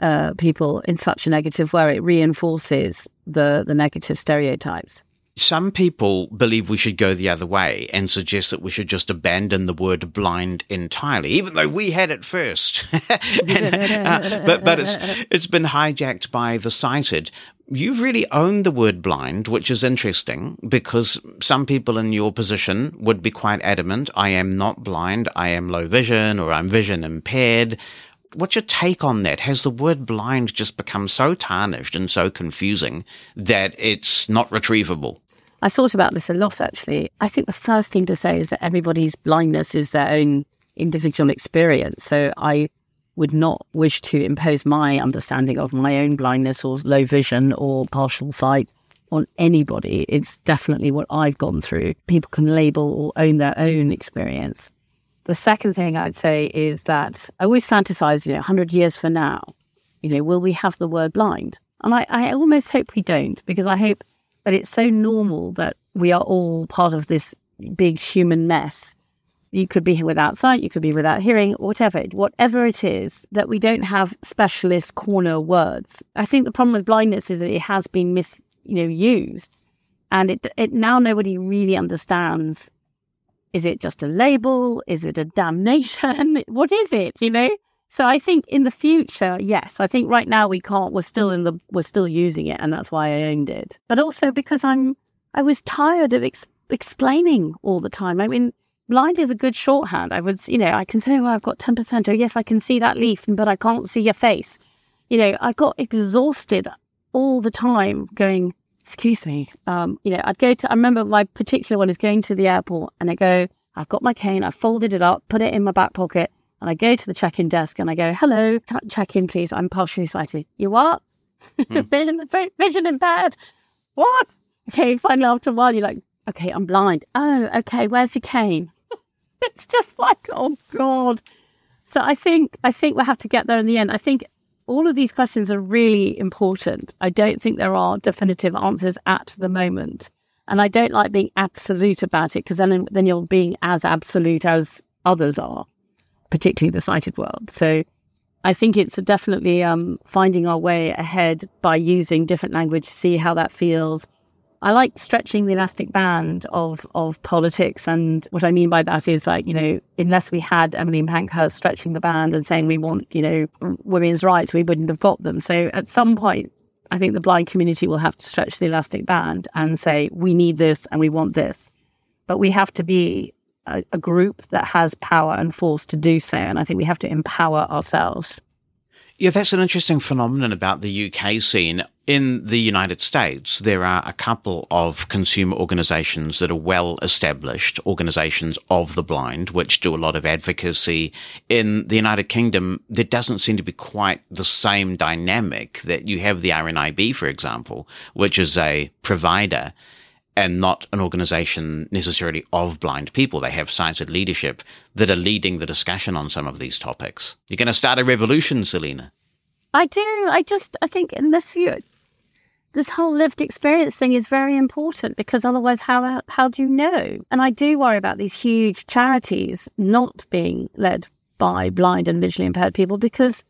S7: uh, people in such a negative way, it reinforces the, the negative stereotypes.
S2: Some people believe we should go the other way and suggest that we should just abandon the word blind entirely, even though we had it first. and, uh, but but it's it's been hijacked by the sighted you've really owned the word blind, which is interesting because some people in your position would be quite adamant I am not blind, I am low vision, or I'm vision impaired. What's your take on that? Has the word blind just become so tarnished and so confusing that it's not retrievable?
S7: I thought about this a lot actually. I think the first thing to say is that everybody's blindness is their own individual experience. So I would not wish to impose my understanding of my own blindness or low vision or partial sight on anybody. It's definitely what I've gone through. People can label or own their own experience. The second thing I'd say is that I always fantasize, you know, 100 years from now, you know, will we have the word blind? And I, I almost hope we don't because I hope that it's so normal that we are all part of this big human mess you could be without sight, you could be without hearing, whatever, whatever it is, that we don't have specialist corner words. I think the problem with blindness is that it has been mis, you know, used, and it, it now nobody really understands Is it just a label? Is it a damnation? what is it? You know? So I think in the future, yes. I think right now we can't. We're still in the. We're still using it, and that's why I owned it. But also because I'm. I was tired of ex- explaining all the time. I mean, blind is a good shorthand. I would, you know, I can say, well, I've got 10%. Oh, yes, I can see that leaf, but I can't see your face. You know, I got exhausted all the time going, excuse me. Um, you know, I'd go to, I remember my particular one is going to the airport and I go, I've got my cane, I folded it up, put it in my back pocket, and I go to the check in desk and I go, hello, check in, please. I'm partially sighted. You what? Mm. vision, vision impaired. What? Okay, finally, after a while, you're like, okay, I'm blind. Oh, okay, where's your cane? it's just like, oh God. So I think I think we'll have to get there in the end. I think all of these questions are really important. I don't think there are definitive answers at the moment. And I don't like being absolute about it because then, then you're being as absolute as others are, particularly the sighted world. So I think it's definitely um, finding our way ahead by using different language, see how that feels, I like stretching the elastic band of of politics, and what I mean by that is like you know, unless we had Emmeline Pankhurst stretching the band and saying we want you know women's rights, we wouldn't have got them. So at some point, I think the blind community will have to stretch the elastic band and say we need this and we want this, but we have to be a, a group that has power and force to do so, and I think we have to empower ourselves.
S2: Yeah, that's an interesting phenomenon about the UK scene. In the United States, there are a couple of consumer organizations that are well established, organizations of the blind, which do a lot of advocacy. In the United Kingdom, there doesn't seem to be quite the same dynamic that you have the RNIB, for example, which is a provider and not an organization necessarily of blind people. They have sighted leadership that are leading the discussion on some of these topics. You're going to start a revolution, Selena.
S7: I do. I just, I think in this year, this whole lived experience thing is very important because otherwise, how how do you know? And I do worry about these huge charities not being led by blind and visually impaired people because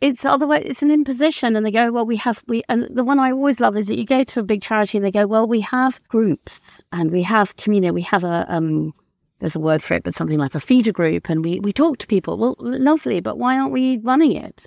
S7: it's otherwise it's an imposition and they go well we have we and the one i always love is that you go to a big charity and they go well we have groups and we have community we have a um there's a word for it but something like a feeder group and we we talk to people well lovely but why aren't we running it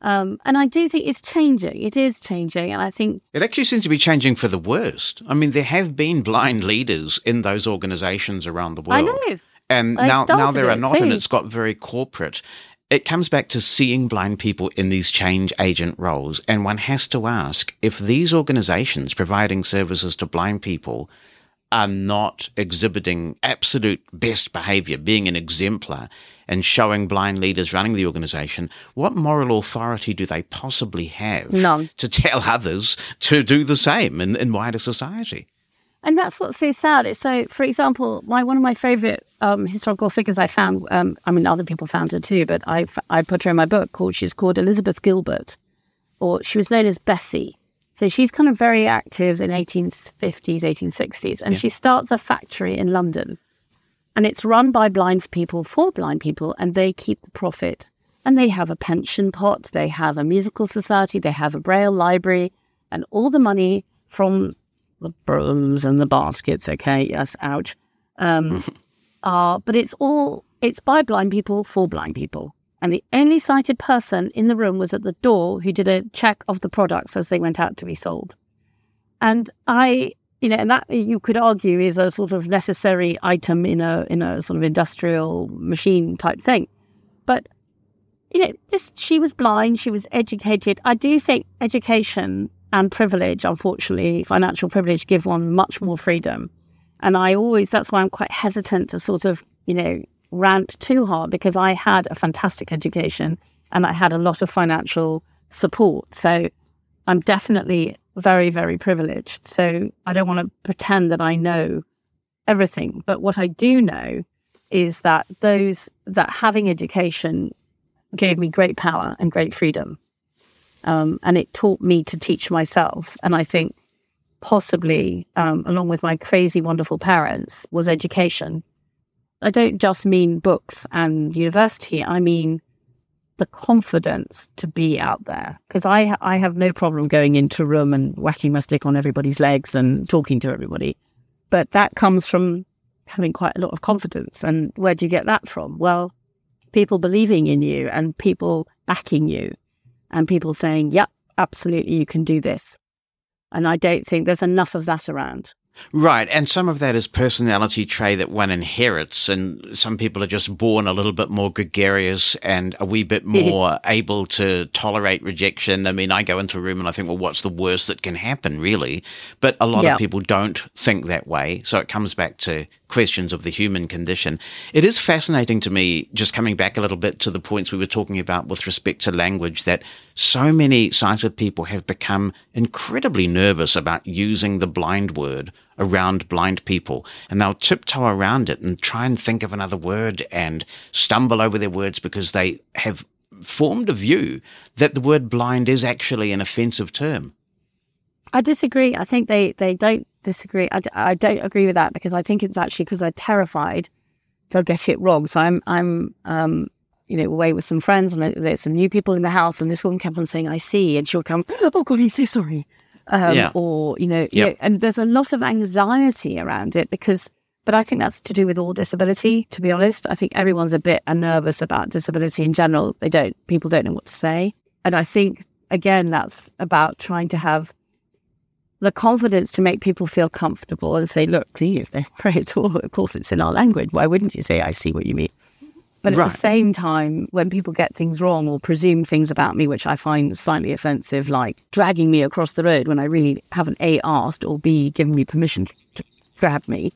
S7: um, and I do think it's changing. It is changing. And I think
S2: it actually seems to be changing for the worst. I mean, there have been blind leaders in those organizations around the world. I
S7: know.
S2: And now, now there are not, and it's got very corporate it comes back to seeing blind people in these change agent roles. And one has to ask if these organizations providing services to blind people are not exhibiting absolute best behavior, being an exemplar and showing blind leaders running the organization, what moral authority do they possibly have
S7: None.
S2: to tell others to do the same in, in wider society?
S7: And that's what's so sad. So, for example, my one of my favorite um, historical figures I found, um, I mean, other people found her too, but I, I put her in my book called, she's called Elizabeth Gilbert, or she was known as Bessie. So she's kind of very active in 1850s, 1860s, and yeah. she starts a factory in London. And it's run by blind people for blind people, and they keep the profit. And they have a pension pot, they have a musical society, they have a braille library, and all the money from the brooms and the baskets. Okay, yes, ouch. Um, uh, but it's all it's by blind people for blind people. And the only sighted person in the room was at the door who did a check of the products as they went out to be sold. And I, you know, and that you could argue is a sort of necessary item in a in a sort of industrial machine type thing. But you know, this she was blind, she was educated. I do think education and privilege, unfortunately, financial privilege, give one much more freedom. And I always, that's why I'm quite hesitant to sort of, you know, rant too hard because I had a fantastic education and I had a lot of financial support. So I'm definitely very, very privileged. So I don't want to pretend that I know everything. But what I do know is that those that having education gave me great power and great freedom. Um, and it taught me to teach myself. And I think possibly, um, along with my crazy, wonderful parents, was education. I don't just mean books and university, I mean the confidence to be out there. Because I, I have no problem going into a room and whacking my stick on everybody's legs and talking to everybody. But that comes from having quite a lot of confidence. And where do you get that from? Well, people believing in you and people backing you and people saying, yep, absolutely, you can do this. And I don't think there's enough of that around.
S2: Right. And some of that is personality trait that one inherits. And some people are just born a little bit more gregarious and a wee bit more able to tolerate rejection. I mean, I go into a room and I think, well, what's the worst that can happen, really? But a lot
S7: Yeah.
S2: of people don't think that way. So it comes back to questions of the human condition. It is fascinating to me, just coming back a little bit to the points we were talking about with respect to language, that so many sighted people have become incredibly nervous about using the blind word around blind people. And they'll tiptoe around it and try and think of another word and stumble over their words because they have formed a view that the word blind is actually an offensive term.
S7: I disagree. I think they, they don't disagree. I, I don't agree with that because I think it's actually because they're terrified they'll get it wrong. So I'm, I'm, um, you know, away with some friends and there's some new people in the house and this woman kept on saying, I see. And she'll come, oh God, I'm so sorry. Um,
S2: Yeah.
S7: Or, you know, you know, and there's a lot of anxiety around it because, but I think that's to do with all disability, to be honest. I think everyone's a bit nervous about disability in general. They don't, people don't know what to say. And I think, again, that's about trying to have the confidence to make people feel comfortable and say, look, please don't pray at all. Of course, it's in our language. Why wouldn't you say, I see what you mean? But at
S2: Right.
S7: the same time, when people get things wrong or presume things about me, which I find slightly offensive, like dragging me across the road when I really haven't A, asked or B, given me permission to grab me,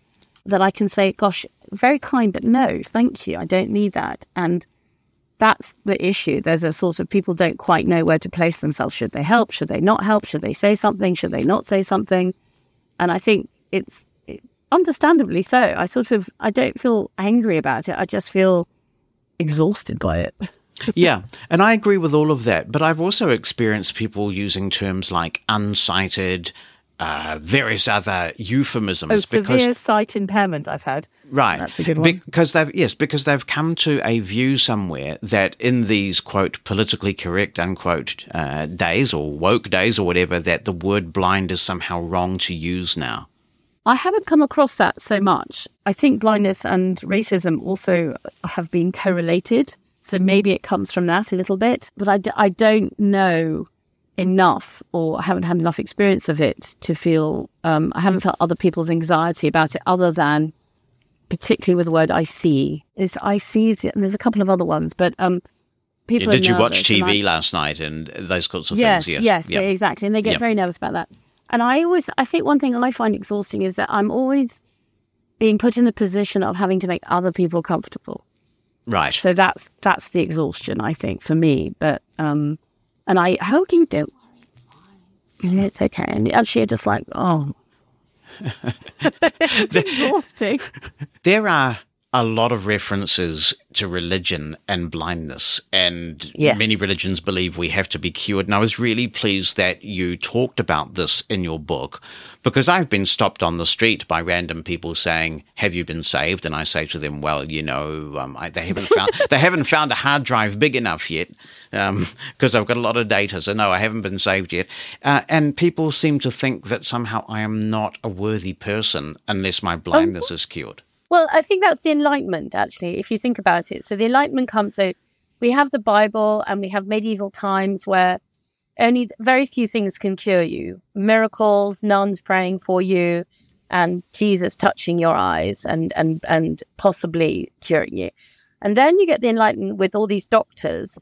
S7: that I can say, gosh, very kind, but no, thank you. I don't need that. And that's the issue. There's a sort of people don't quite know where to place themselves. Should they help? Should they not help? Should they say something? Should they not say something? And I think it's it, understandably so. I sort of I don't feel angry about it. I just feel exhausted by it.
S2: yeah, and I agree with all of that. But I've also experienced people using terms like unsighted, uh, various other euphemisms
S7: Oh,
S2: because
S7: severe sight impairment I've had.
S2: Right.
S7: That's a good one.
S2: Because they've yes, because they've come to a view somewhere that in these quote politically correct unquote uh, days or woke days or whatever that the word blind is somehow wrong to use now.
S7: I haven't come across that so much. I think blindness and racism also have been correlated. So maybe it comes from that a little bit, but I, d- I don't know enough or I haven't had enough experience of it to feel, um, I haven't felt other people's anxiety about it other than particularly with the word I see. It's I see, and there's a couple of other ones, but um, people
S2: did you watch
S7: and I-
S2: TV last night and those sorts of
S7: yes,
S2: things?
S7: Yes,
S2: Yep.
S7: exactly. And they get very nervous about that. And I always, I think one thing I find exhausting is that I'm always being put in the position of having to make other people comfortable.
S2: Right.
S7: So that's that's the exhaustion, I think, for me. But um, and I hope you don't. worry. It's okay. And actually, you're just like, oh, it's exhausting.
S2: There are a lot of references to religion and blindness, and
S7: Yeah.
S2: many religions believe we have to be cured. And I was really pleased that you talked about this in your book because I've been stopped on the street by random people saying, "Have you been saved?" And I say to them, "Well, you know, um, I, they haven't found they haven't found a hard drive big enough yet because I've got a lot of data. So no, I haven't been saved yet." Uh, and people seem to think that somehow I am not a worthy person unless my blindness is cured.
S7: Well, I think that's the Enlightenment, actually, if you think about it. So the Enlightenment comes, so we have the Bible and we have medieval times where only very few things can cure you miracles, nuns praying for you, and Jesus touching your eyes and, and, and possibly curing you. And then you get the Enlightenment with all these doctors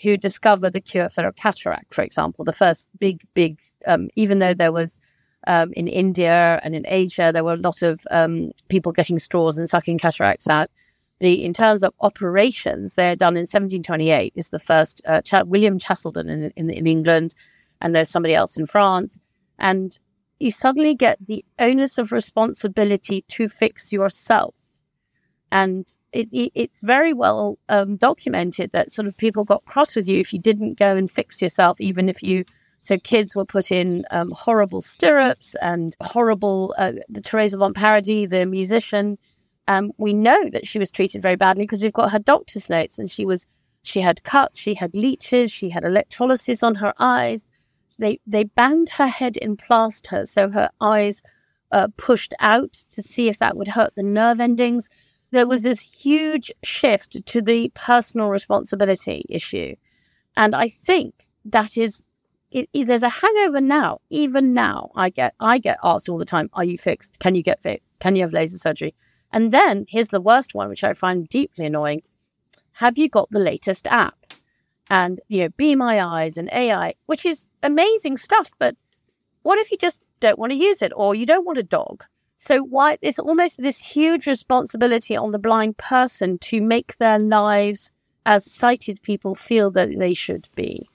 S7: who discover the cure for a cataract, for example, the first big, big, um, even though there was um, in India and in Asia, there were a lot of um, people getting straws and sucking cataracts out. The in terms of operations, they're done in 1728. Is the first uh, Ch- William Cheselden in, in in England, and there's somebody else in France, and you suddenly get the onus of responsibility to fix yourself, and it, it, it's very well um, documented that sort of people got cross with you if you didn't go and fix yourself, even if you so kids were put in um, horrible stirrups and horrible. Uh, the Teresa von Paradis, the musician, um, we know that she was treated very badly because we've got her doctor's notes, and she was she had cuts, she had leeches, she had electrolysis on her eyes. They they banged her head in plaster, so her eyes uh, pushed out to see if that would hurt the nerve endings. There was this huge shift to the personal responsibility issue. And I think that is it, it, there's a hangover now. Even now, I get I get asked all the time, "Are you fixed? Can you get fixed? Can you have laser surgery?" And then here's the worst one, which I find deeply annoying: Have you got the latest app? And you know, Be My Eyes and AI, which is amazing stuff. But what if you just don't want to use it, or you don't want a dog? So why it's almost this huge responsibility on the blind person to make their lives as sighted people feel that they should be.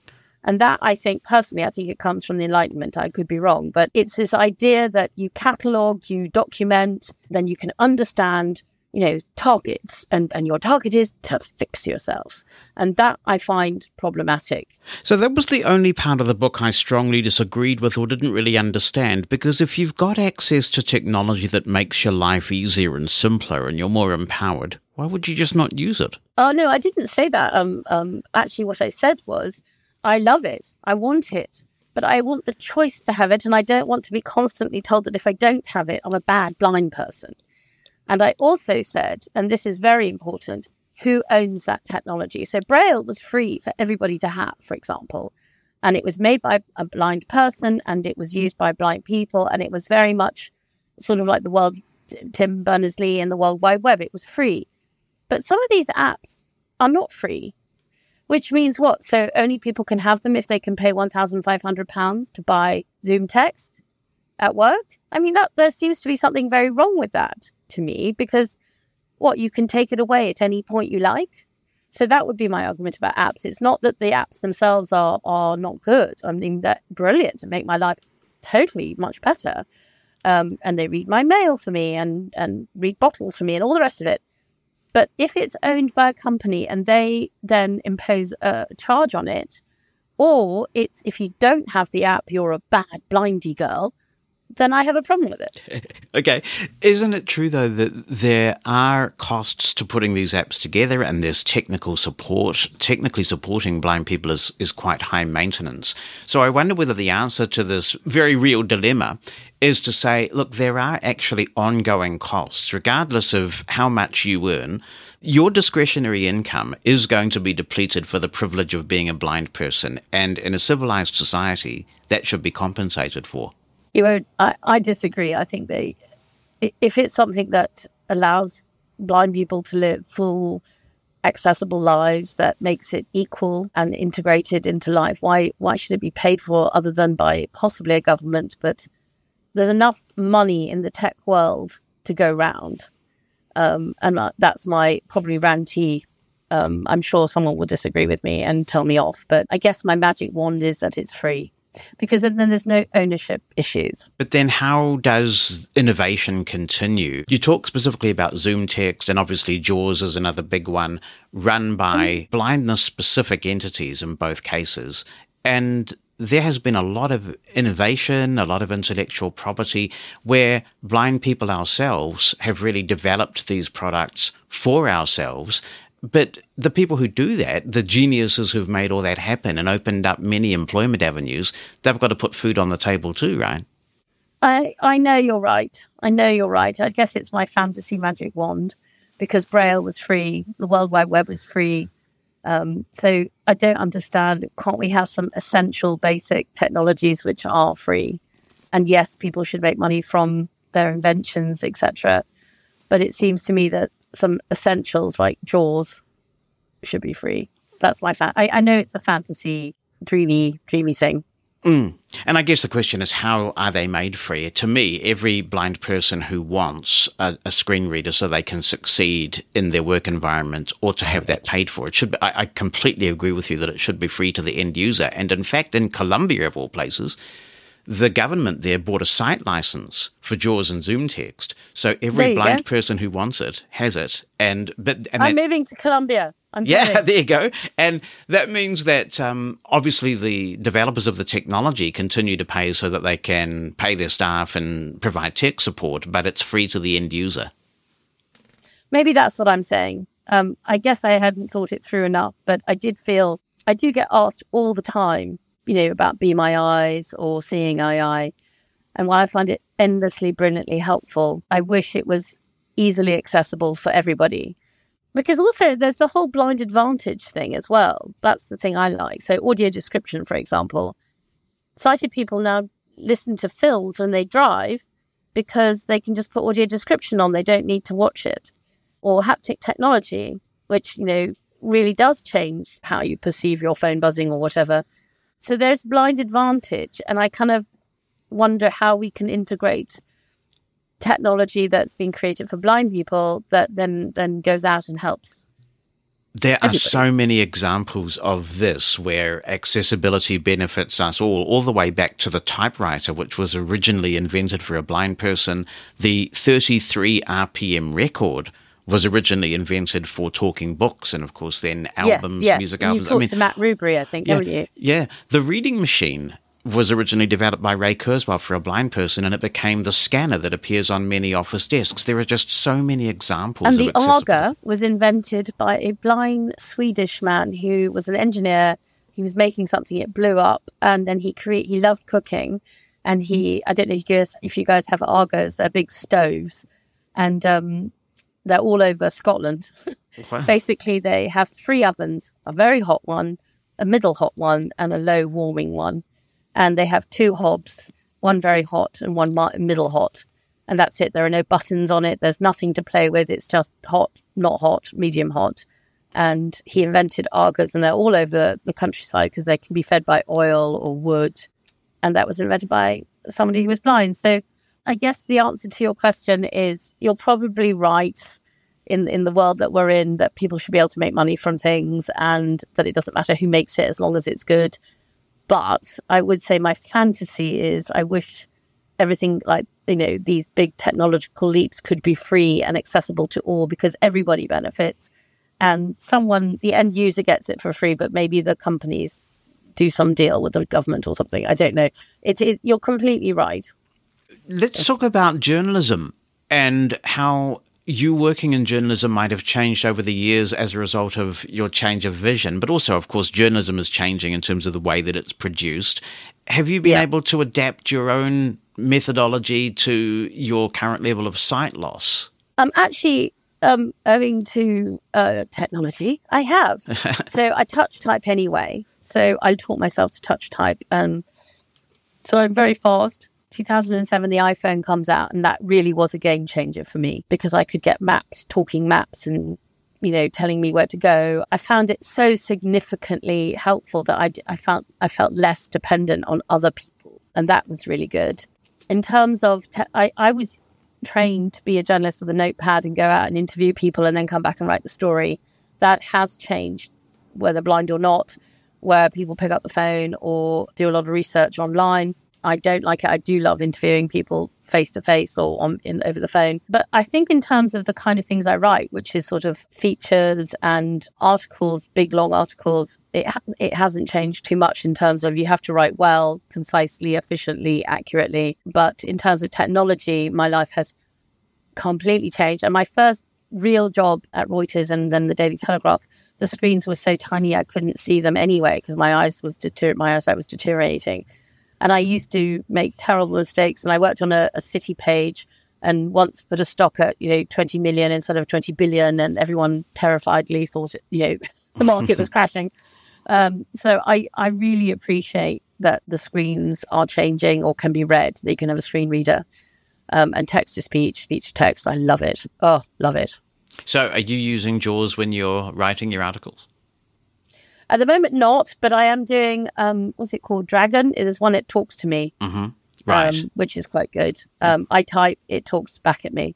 S7: And that I think personally, I think it comes from the Enlightenment. I could be wrong, but it's this idea that you catalog, you document, then you can understand, you know, targets, and, and your target is to fix yourself. And that I find problematic.
S2: So that was the only part of the book I strongly disagreed with or didn't really understand, because if you've got access to technology that makes your life easier and simpler and you're more empowered, why would you just not use it?
S7: Oh no, I didn't say that. Um, um, actually, what I said was I love it. I want it. But I want the choice to have it. And I don't want to be constantly told that if I don't have it, I'm a bad blind person. And I also said, and this is very important, who owns that technology? So Braille was free for everybody to have, for example. And it was made by a blind person and it was used by blind people. And it was very much sort of like the world, Tim Berners Lee and the World Wide Web. It was free. But some of these apps are not free. Which means what? So only people can have them if they can pay £1,500 to buy ZoomText at work? I mean, that there seems to be something very wrong with that to me because what? You can take it away at any point you like? So that would be my argument about apps. It's not that the apps themselves are, are not good. I mean, they're brilliant and make my life totally much better. Um, and they read my mail for me and, and read bottles for me and all the rest of it. But if it's owned by a company and they then impose a charge on it, or it's if you don't have the app, you're a bad blindy girl, then I have a problem with it.
S2: okay. Isn't it true, though, that there are costs to putting these apps together and there's technical support? Technically supporting blind people is, is quite high maintenance. So I wonder whether the answer to this very real dilemma is to say, look, there are actually ongoing costs, regardless of how much you earn. Your discretionary income is going to be depleted for the privilege of being a blind person. And in a civilized society, that should be compensated for.
S7: You won't, I, I disagree. I think they, if it's something that allows blind people to live full, accessible lives that makes it equal and integrated into life, why why should it be paid for other than by possibly a government, but there's enough money in the tech world to go round. Um, and that's my probably ranty. Um, I'm sure someone will disagree with me and tell me off, but I guess my magic wand is that it's free because then there's no ownership issues.
S2: But then, how does innovation continue? You talk specifically about ZoomText, and obviously JAWS is another big one, run by mm-hmm. blindness specific entities in both cases. And there has been a lot of innovation, a lot of intellectual property where blind people ourselves have really developed these products for ourselves. But the people who do that, the geniuses who've made all that happen and opened up many employment avenues, they've got to put food on the table too, right?
S7: I, I know you're right. I know you're right. I guess it's my fantasy magic wand because Braille was free, the World Wide Web was free, um, so I don't understand. Can't we have some essential basic technologies which are free? And yes, people should make money from their inventions, etc. But it seems to me that some essentials like Jaws should be free. That's my fan. I, I know it's a fantasy, dreamy, dreamy thing,
S2: Mm. And I guess the question is, how are they made free? To me, every blind person who wants a, a, screen reader so they can succeed in their work environment or to have that paid for, it should. Be, I, I completely agree with you that it should be free to the end user. And in fact, in Colombia, of all places, the government there bought a site license for JAWS and ZoomText, so every blind go. person who wants it has it. And but and
S7: I'm that, moving to Colombia. I'm
S2: yeah, there you go. And that means that um, obviously the developers of the technology continue to pay so that they can pay their staff and provide tech support, but it's free to the end user.
S7: Maybe that's what I'm saying. Um, I guess I hadn't thought it through enough, but I did feel I do get asked all the time you know, about Be My Eyes or Seeing AI. And while I find it endlessly, brilliantly helpful. I wish it was easily accessible for everybody. Because also there's the whole blind advantage thing as well. That's the thing I like. So, audio description, for example, sighted people now listen to films when they drive because they can just put audio description on. They don't need to watch it. Or haptic technology, which, you know, really does change how you perceive your phone buzzing or whatever. So there's blind advantage. And I kind of wonder how we can integrate technology that's been created for blind people that then then goes out and helps
S2: there are so many examples of this where accessibility benefits us all, all the way back to the typewriter, which was originally invented for a blind person. The 33 RPM record was originally invented for talking books and, of course, then albums,
S7: yes, yes.
S2: music
S7: so
S2: albums.
S7: You I mean, to Matt Rubery, I think,
S2: yeah,
S7: haven't you?
S2: Yeah. The reading machine was originally developed by Ray Kurzweil for a blind person, and it became the scanner that appears on many office desks. There are just so many examples.
S7: And the Aga was invented by a blind Swedish man who was an engineer. He was making something, it blew up, and then he create. He loved cooking, and he I don't know if you guys, if you guys have Agas, they're big stoves, and um, they're all over Scotland. Basically, they have three ovens: a very hot one, a middle hot one, and a low warming one and they have two hobs, one very hot and one middle hot. And that's it. There are no buttons on it. There's nothing to play with. It's just hot, not hot, medium hot. And he invented Agas, and they're all over the countryside because they can be fed by oil or wood. And that was invented by somebody who was blind. So I guess the answer to your question is you're probably right in in the world that we're in that people should be able to make money from things and that it doesn't matter who makes it as long as it's good but I would say my fantasy is I wish everything like, you know, these big technological leaps could be free and accessible to all because everybody benefits. And someone, the end user gets it for free, but maybe the companies do some deal with the government or something. I don't know. It, it, you're completely right.
S2: Let's talk about journalism and how you working in journalism might have changed over the years as a result of your change of vision, but also, of course, journalism is changing in terms of the way that it's produced. Have you been yeah. able to adapt your own methodology to your current level of sight loss?
S7: Um, actually, um, owing to uh, technology, I have. so I touch type anyway. So I taught myself to touch type. Um, so I'm very fast. 2007, the iPhone comes out, and that really was a game changer for me because I could get maps, talking maps, and you know, telling me where to go. I found it so significantly helpful that I, I found I felt less dependent on other people, and that was really good. In terms of, te- I, I was trained to be a journalist with a notepad and go out and interview people and then come back and write the story. That has changed, whether blind or not, where people pick up the phone or do a lot of research online. I don't like it. I do love interviewing people face to face or on in, over the phone. But I think in terms of the kind of things I write, which is sort of features and articles, big long articles, it ha- it hasn't changed too much in terms of you have to write well, concisely, efficiently, accurately. But in terms of technology, my life has completely changed. And my first real job at Reuters and then the Daily Telegraph, the screens were so tiny I couldn't see them anyway because my eyes was my eyesight was deteriorating. And I used to make terrible mistakes. And I worked on a, a city page and once put a stock at, you know, 20 million instead of 20 billion. And everyone terrifiedly thought, it, you know, the market was crashing. Um, so I, I really appreciate that the screens are changing or can be read. That you can have a screen reader um, and text to speech, speech to text. I love it. Oh, love it.
S2: So, are you using JAWS when you're writing your articles?
S7: At the moment, not, but I am doing um, what's it called? Dragon. It is one. that talks to me,
S2: mm-hmm. right?
S7: Um, which is quite good. Um, I type, it talks back at me.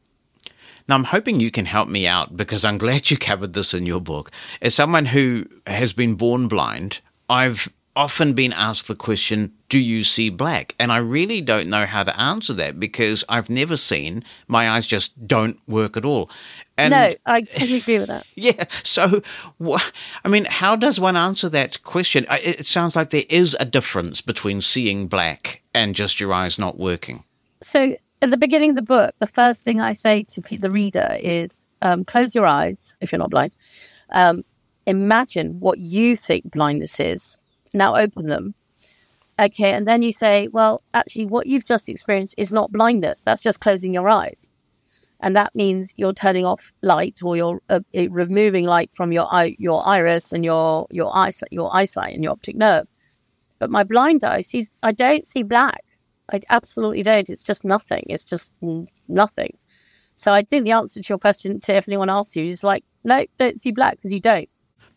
S2: Now, I'm hoping you can help me out because I'm glad you covered this in your book. As someone who has been born blind, I've often been asked the question, Do you see black? And I really don't know how to answer that because I've never seen, my eyes just don't work at all.
S7: And no, I totally agree with that.
S2: Yeah. So, I mean, how does one answer that question? It sounds like there is a difference between seeing black and just your eyes not working.
S7: So, at the beginning of the book, the first thing I say to the reader is um, close your eyes if you're not blind. Um, imagine what you think blindness is. Now open them Okay, and then you say, well, actually, what you've just experienced is not blindness. That's just closing your eyes. And that means you're turning off light or you're uh, removing light from your eye, your iris and your your eyesight, your eyesight and your optic nerve. But my blind eye sees, I don't see black. I absolutely don't. It's just nothing. It's just nothing. So I think the answer to your question, to if anyone asks you, is like, no, don't see black because you don't.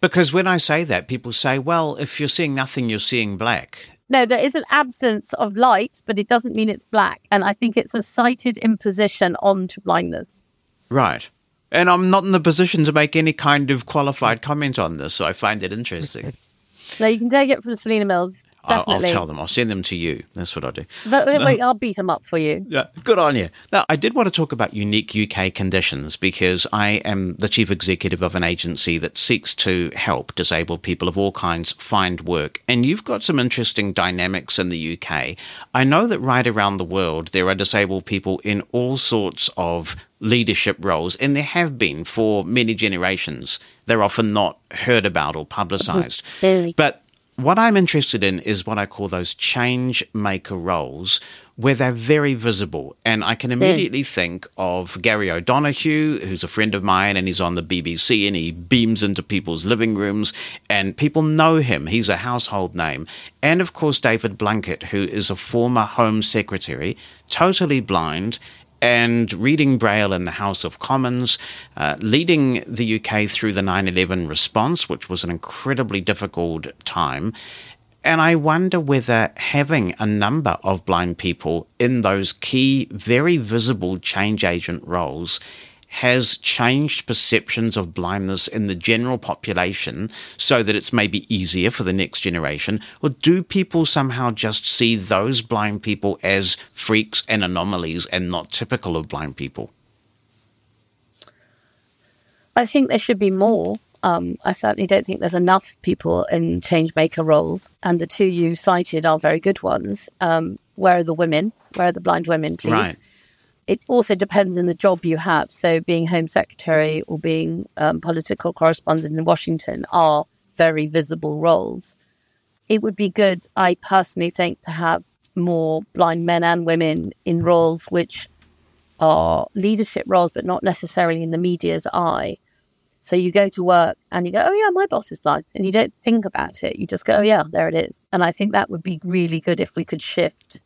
S2: Because when I say that, people say, well, if you're seeing nothing, you're seeing black.
S7: No, there is an absence of light, but it doesn't mean it's black. And I think it's a sighted imposition onto blindness.
S2: Right. And I'm not in the position to make any kind of qualified comment on this, so I find it interesting.
S7: no, you can take it from Selena Mills.
S2: I'll, I'll, tell them. I'll send them to you. That's what I do.
S7: But, wait, I'll beat them up for you.
S2: Yeah, good on you. Now, I did want to talk about unique UK conditions because I am the chief executive of an agency that seeks to help disabled people of all kinds find work. And you've got some interesting dynamics in the UK. I know that right around the world there are disabled people in all sorts of leadership roles, and there have been for many generations. They're often not heard about or publicized. But what I'm interested in is what I call those change maker roles where they're very visible. And I can immediately mm. think of Gary O'Donoghue, who's a friend of mine and he's on the BBC and he beams into people's living rooms and people know him. He's a household name. And of course, David Blunkett, who is a former Home Secretary, totally blind and reading Braille in the House of Commons, uh, leading the UK through the 9 11 response, which was an incredibly difficult time. And I wonder whether having a number of blind people in those key, very visible change agent roles has changed perceptions of blindness in the general population so that it's maybe easier for the next generation? Or do people somehow just see those blind people as freaks and anomalies and not typical of blind people?
S7: I think there should be more. Um, I certainly don't think there's enough people in change maker roles, and the two you cited are very good ones. Um, where are the women? Where are the blind women, please?
S2: Right
S7: it also depends on the job you have. So, being Home Secretary or being um, political correspondent in Washington are very visible roles. It would be good, I personally think, to have more blind men and women in roles which are leadership roles, but not necessarily in the media's eye. So you go to work and you go, oh, yeah, my boss is blind. And you don't think about it. You just go, oh, yeah, there it is. And I think that would be really good if we could shift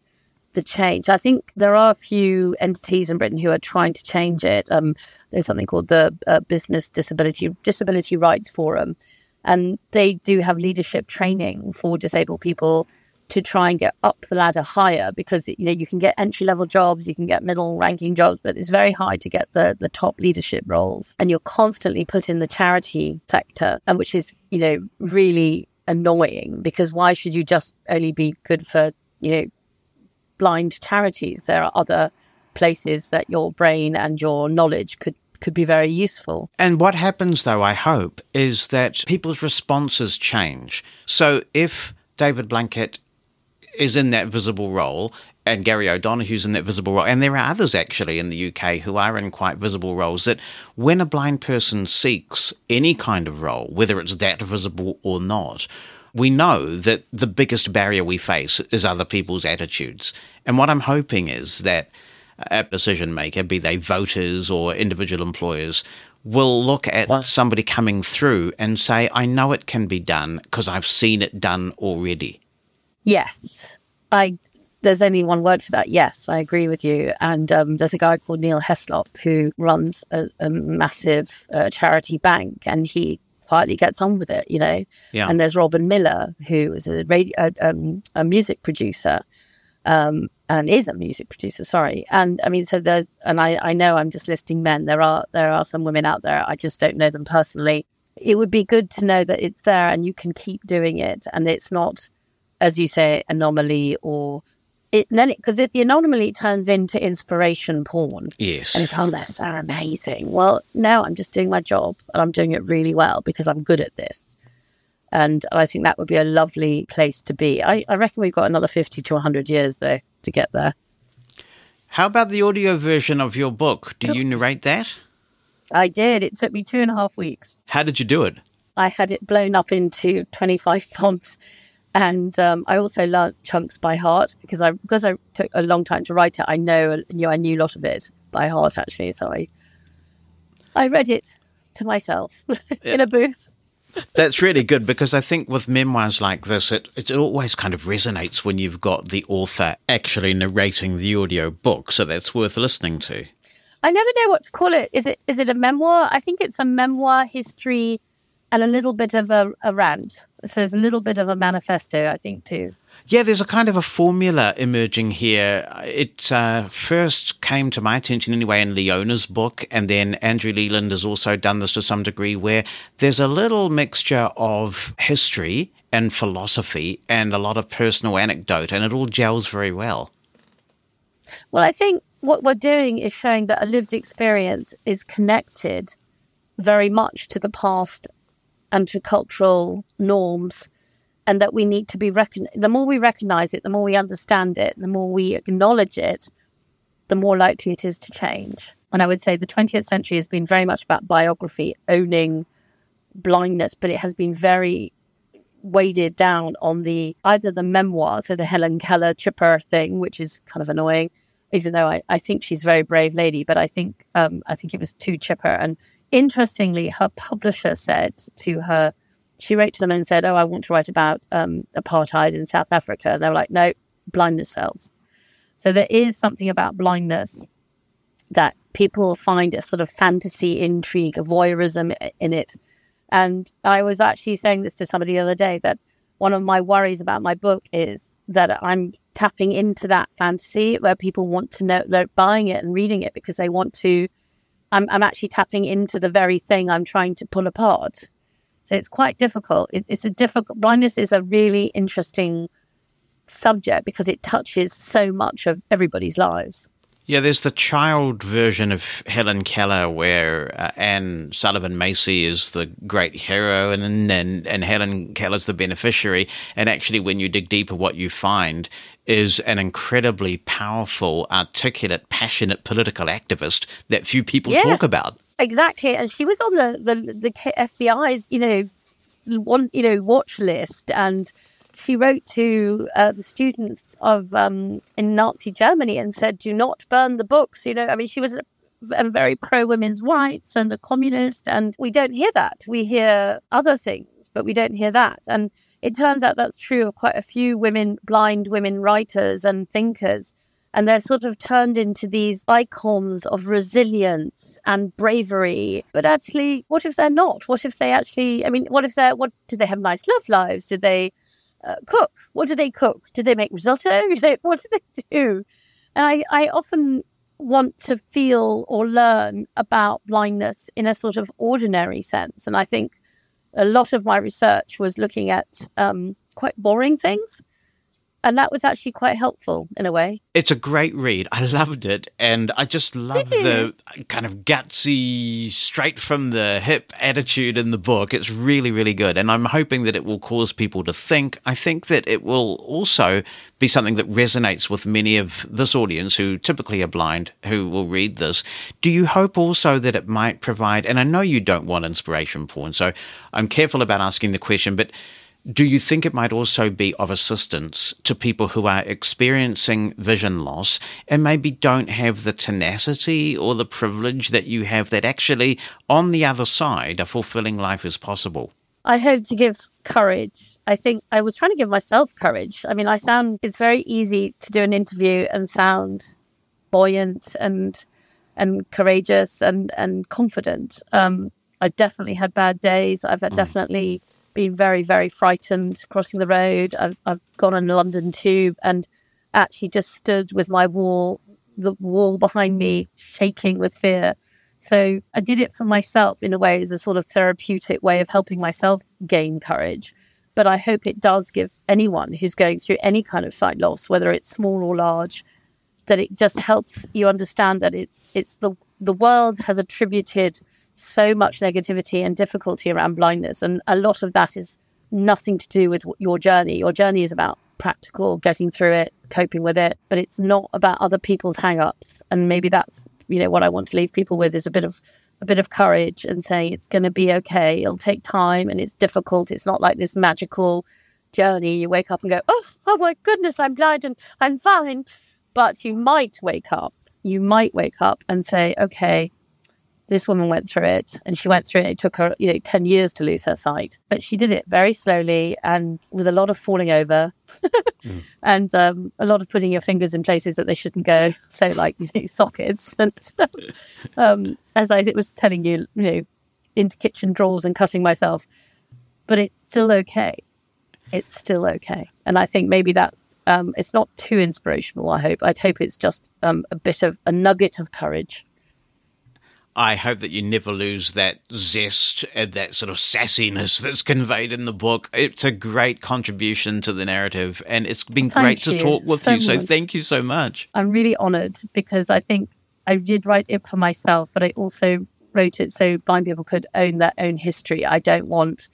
S7: the change. I think there are a few entities in Britain who are trying to change it. Um, there's something called the uh, Business Disability Disability Rights Forum, and they do have leadership training for disabled people to try and get up the ladder higher because you know you can get entry level jobs, you can get middle ranking jobs, but it's very hard to get the the top leadership roles, and you're constantly put in the charity sector, and which is you know really annoying because why should you just only be good for you know blind charities. There are other places that your brain and your knowledge could could be very useful.
S2: And what happens though, I hope, is that people's responses change. So if David Blunkett is in that visible role and Gary O'Donoghue's in that visible role, and there are others actually in the UK who are in quite visible roles, that when a blind person seeks any kind of role, whether it's that visible or not, we know that the biggest barrier we face is other people's attitudes. And what I'm hoping is that a decision maker, be they voters or individual employers, will look at what? somebody coming through and say, I know it can be done because I've seen it done already.
S7: Yes. I there's only one word for that. Yes, I agree with you. And um, there's a guy called Neil Heslop who runs a, a massive uh, charity bank, and he quietly gets on with it, you know.
S2: Yeah.
S7: And there's Robin Millar, who is a radio, uh, um, a music producer, um, and is a music producer. Sorry. And I mean, so there's, and I, I know I'm just listing men. There are there are some women out there. I just don't know them personally. It would be good to know that it's there and you can keep doing it, and it's not, as you say, anomaly or it then because if the anomaly turns into inspiration porn,
S2: yes,
S7: and it's oh that's are amazing. Well, now I'm just doing my job and I'm doing it really well because I'm good at this, and I think that would be a lovely place to be. I, I reckon we've got another fifty to hundred years though to get there.
S2: How about the audio version of your book? Do you narrate that?
S7: I did. It took me two and a half weeks.
S2: How did you do it?
S7: I had it blown up into 25 fonts And um, I also learnt chunks by heart because I because I took a long time to write it. I know you know I knew a lot of it by heart actually. So I I read it to myself in a booth.
S2: That's really good because I think with memoirs like this, it, it always kind of resonates when you've got the author actually narrating the audio book. So that's worth listening to.
S7: I never know what to call it. Is it is it a memoir? I think it's a memoir, history, and a little bit of a, a rant. So there's a little bit of a manifesto, I think, too.
S2: Yeah, there's a kind of a formula emerging here. It uh, first came to my attention anyway in Leona's book, and then Andrew Leland has also done this to some degree, where there's a little mixture of history and philosophy and a lot of personal anecdote, and it all gels very well.
S7: Well, I think what we're doing is showing that a lived experience is connected very much to the past and to cultural norms and that we need to be recon- the more we recognize it the more we understand it the more we acknowledge it the more likely it is to change. And i would say the 20th century has been very much about biography owning blindness but it has been very weighted down on the either the memoirs so the helen keller chipper thing which is kind of annoying even though I, I think she's a very brave lady but i think um, i think it was too chipper and interestingly her publisher said to her she wrote to them and said, "Oh, I want to write about um, apartheid in South Africa." And they were like, "No, blindness sells." So there is something about blindness that people find a sort of fantasy intrigue, a voyeurism in it. And I was actually saying this to somebody the other day that one of my worries about my book is that I'm tapping into that fantasy where people want to know they're buying it and reading it because they want to. I'm, I'm actually tapping into the very thing I'm trying to pull apart. So it's quite difficult. It, it's a difficult, blindness is a really interesting subject because it touches so much of everybody's lives.
S2: Yeah, there's the child version of Helen Keller where uh, Anne Sullivan Macy is the great hero and, and, and Helen Keller's the beneficiary. And actually, when you dig deeper, what you find is an incredibly powerful, articulate, passionate political activist that few people yes. talk about.
S7: Exactly, and she was on the the, the FBI's you know one you know watch list, and she wrote to uh, the students of um, in Nazi Germany and said, "Do not burn the books." You know, I mean, she was a, a very pro women's rights and a communist, and we don't hear that. We hear other things, but we don't hear that. And it turns out that's true of quite a few women, blind women writers and thinkers and they're sort of turned into these icons of resilience and bravery. But actually, what if they're not? What if they actually, I mean, what if they're, what, do they have nice love lives? Did they uh, cook? What do they cook? Do they make risotto? what do they do? And I, I often want to feel or learn about blindness in a sort of ordinary sense. And I think a lot of my research was looking at um, quite boring things and that was actually quite helpful in a way.
S2: It's a great read. I loved it, and I just love the kind of gutsy, straight from the hip attitude in the book. It's really, really good, and I'm hoping that it will cause people to think. I think that it will also be something that resonates with many of this audience who typically are blind who will read this. Do you hope also that it might provide? And I know you don't want inspiration porn, so I'm careful about asking the question, but do you think it might also be of assistance to people who are experiencing vision loss and maybe don't have the tenacity or the privilege that you have that actually on the other side a fulfilling life is possible?
S7: I hope to give courage. I think I was trying to give myself courage. I mean, I sound, it's very easy to do an interview and sound buoyant and and courageous and and confident. Um, I definitely had bad days. I've mm. definitely been very, very frightened crossing the road. I've, I've gone on London tube and actually just stood with my wall, the wall behind me, shaking with fear. So I did it for myself in a way as a sort of therapeutic way of helping myself gain courage. But I hope it does give anyone who's going through any kind of sight loss, whether it's small or large, that it just helps you understand that it's it's the the world has attributed so much negativity and difficulty around blindness. And a lot of that is nothing to do with your journey. Your journey is about practical, getting through it, coping with it, but it's not about other people's hang-ups. And maybe that's, you know, what I want to leave people with is a bit of a bit of courage and saying it's going to be okay. It'll take time and it's difficult. It's not like this magical journey. You wake up and go, oh, oh my goodness, I'm blind and I'm fine. But you might wake up, you might wake up and say, okay, this woman went through it and she went through it. It took her, you know, 10 years to lose her sight, but she did it very slowly and with a lot of falling over mm. and um, a lot of putting your fingers in places that they shouldn't go. So, like, you know, sockets. And um, as I was telling you, you know, into kitchen drawers and cutting myself, but it's still okay. It's still okay. And I think maybe that's, um, it's not too inspirational, I hope. I'd hope it's just um, a bit of a nugget of courage
S2: I hope that you never lose that zest and that sort of sassiness that's conveyed in the book. It's a great contribution to the narrative, and it's been
S7: thank
S2: great to talk with
S7: so
S2: you. So thank you so much.
S7: I'm really honoured because I think I did write it for myself, but I also wrote it so blind people could own their own history. I don't want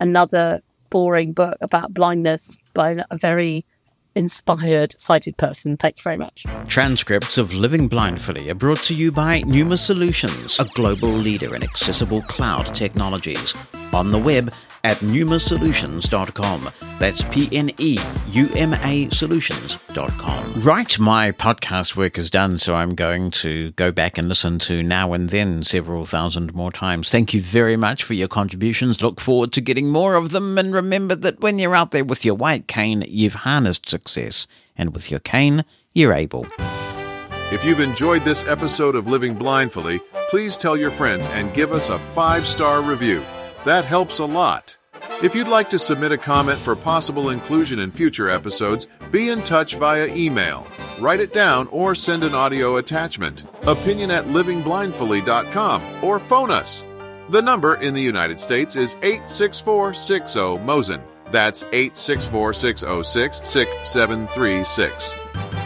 S7: another boring book about blindness by a very inspired sighted person. Thank you very much.
S2: Transcripts of Living Blindfully are brought to you by Pneuma Solutions, a global leader in accessible cloud technologies. On the web at pneumasolutions.com. That's P N E U M A solutions.com. Right, my podcast work is done, so I'm going to go back and listen to now and then several thousand more times. Thank you very much for your contributions. Look forward to getting more of them. And remember that when you're out there with your white cane, you've harnessed success. And with your cane, you're able.
S1: If you've enjoyed this episode of Living Blindfully, please tell your friends and give us a five star review. That helps a lot. If you'd like to submit a comment for possible inclusion in future episodes, be in touch via email. Write it down or send an audio attachment. Opinion at livingblindfully.com or phone us. The number in the United States is 86460 Mosen. That's 864 606 6736.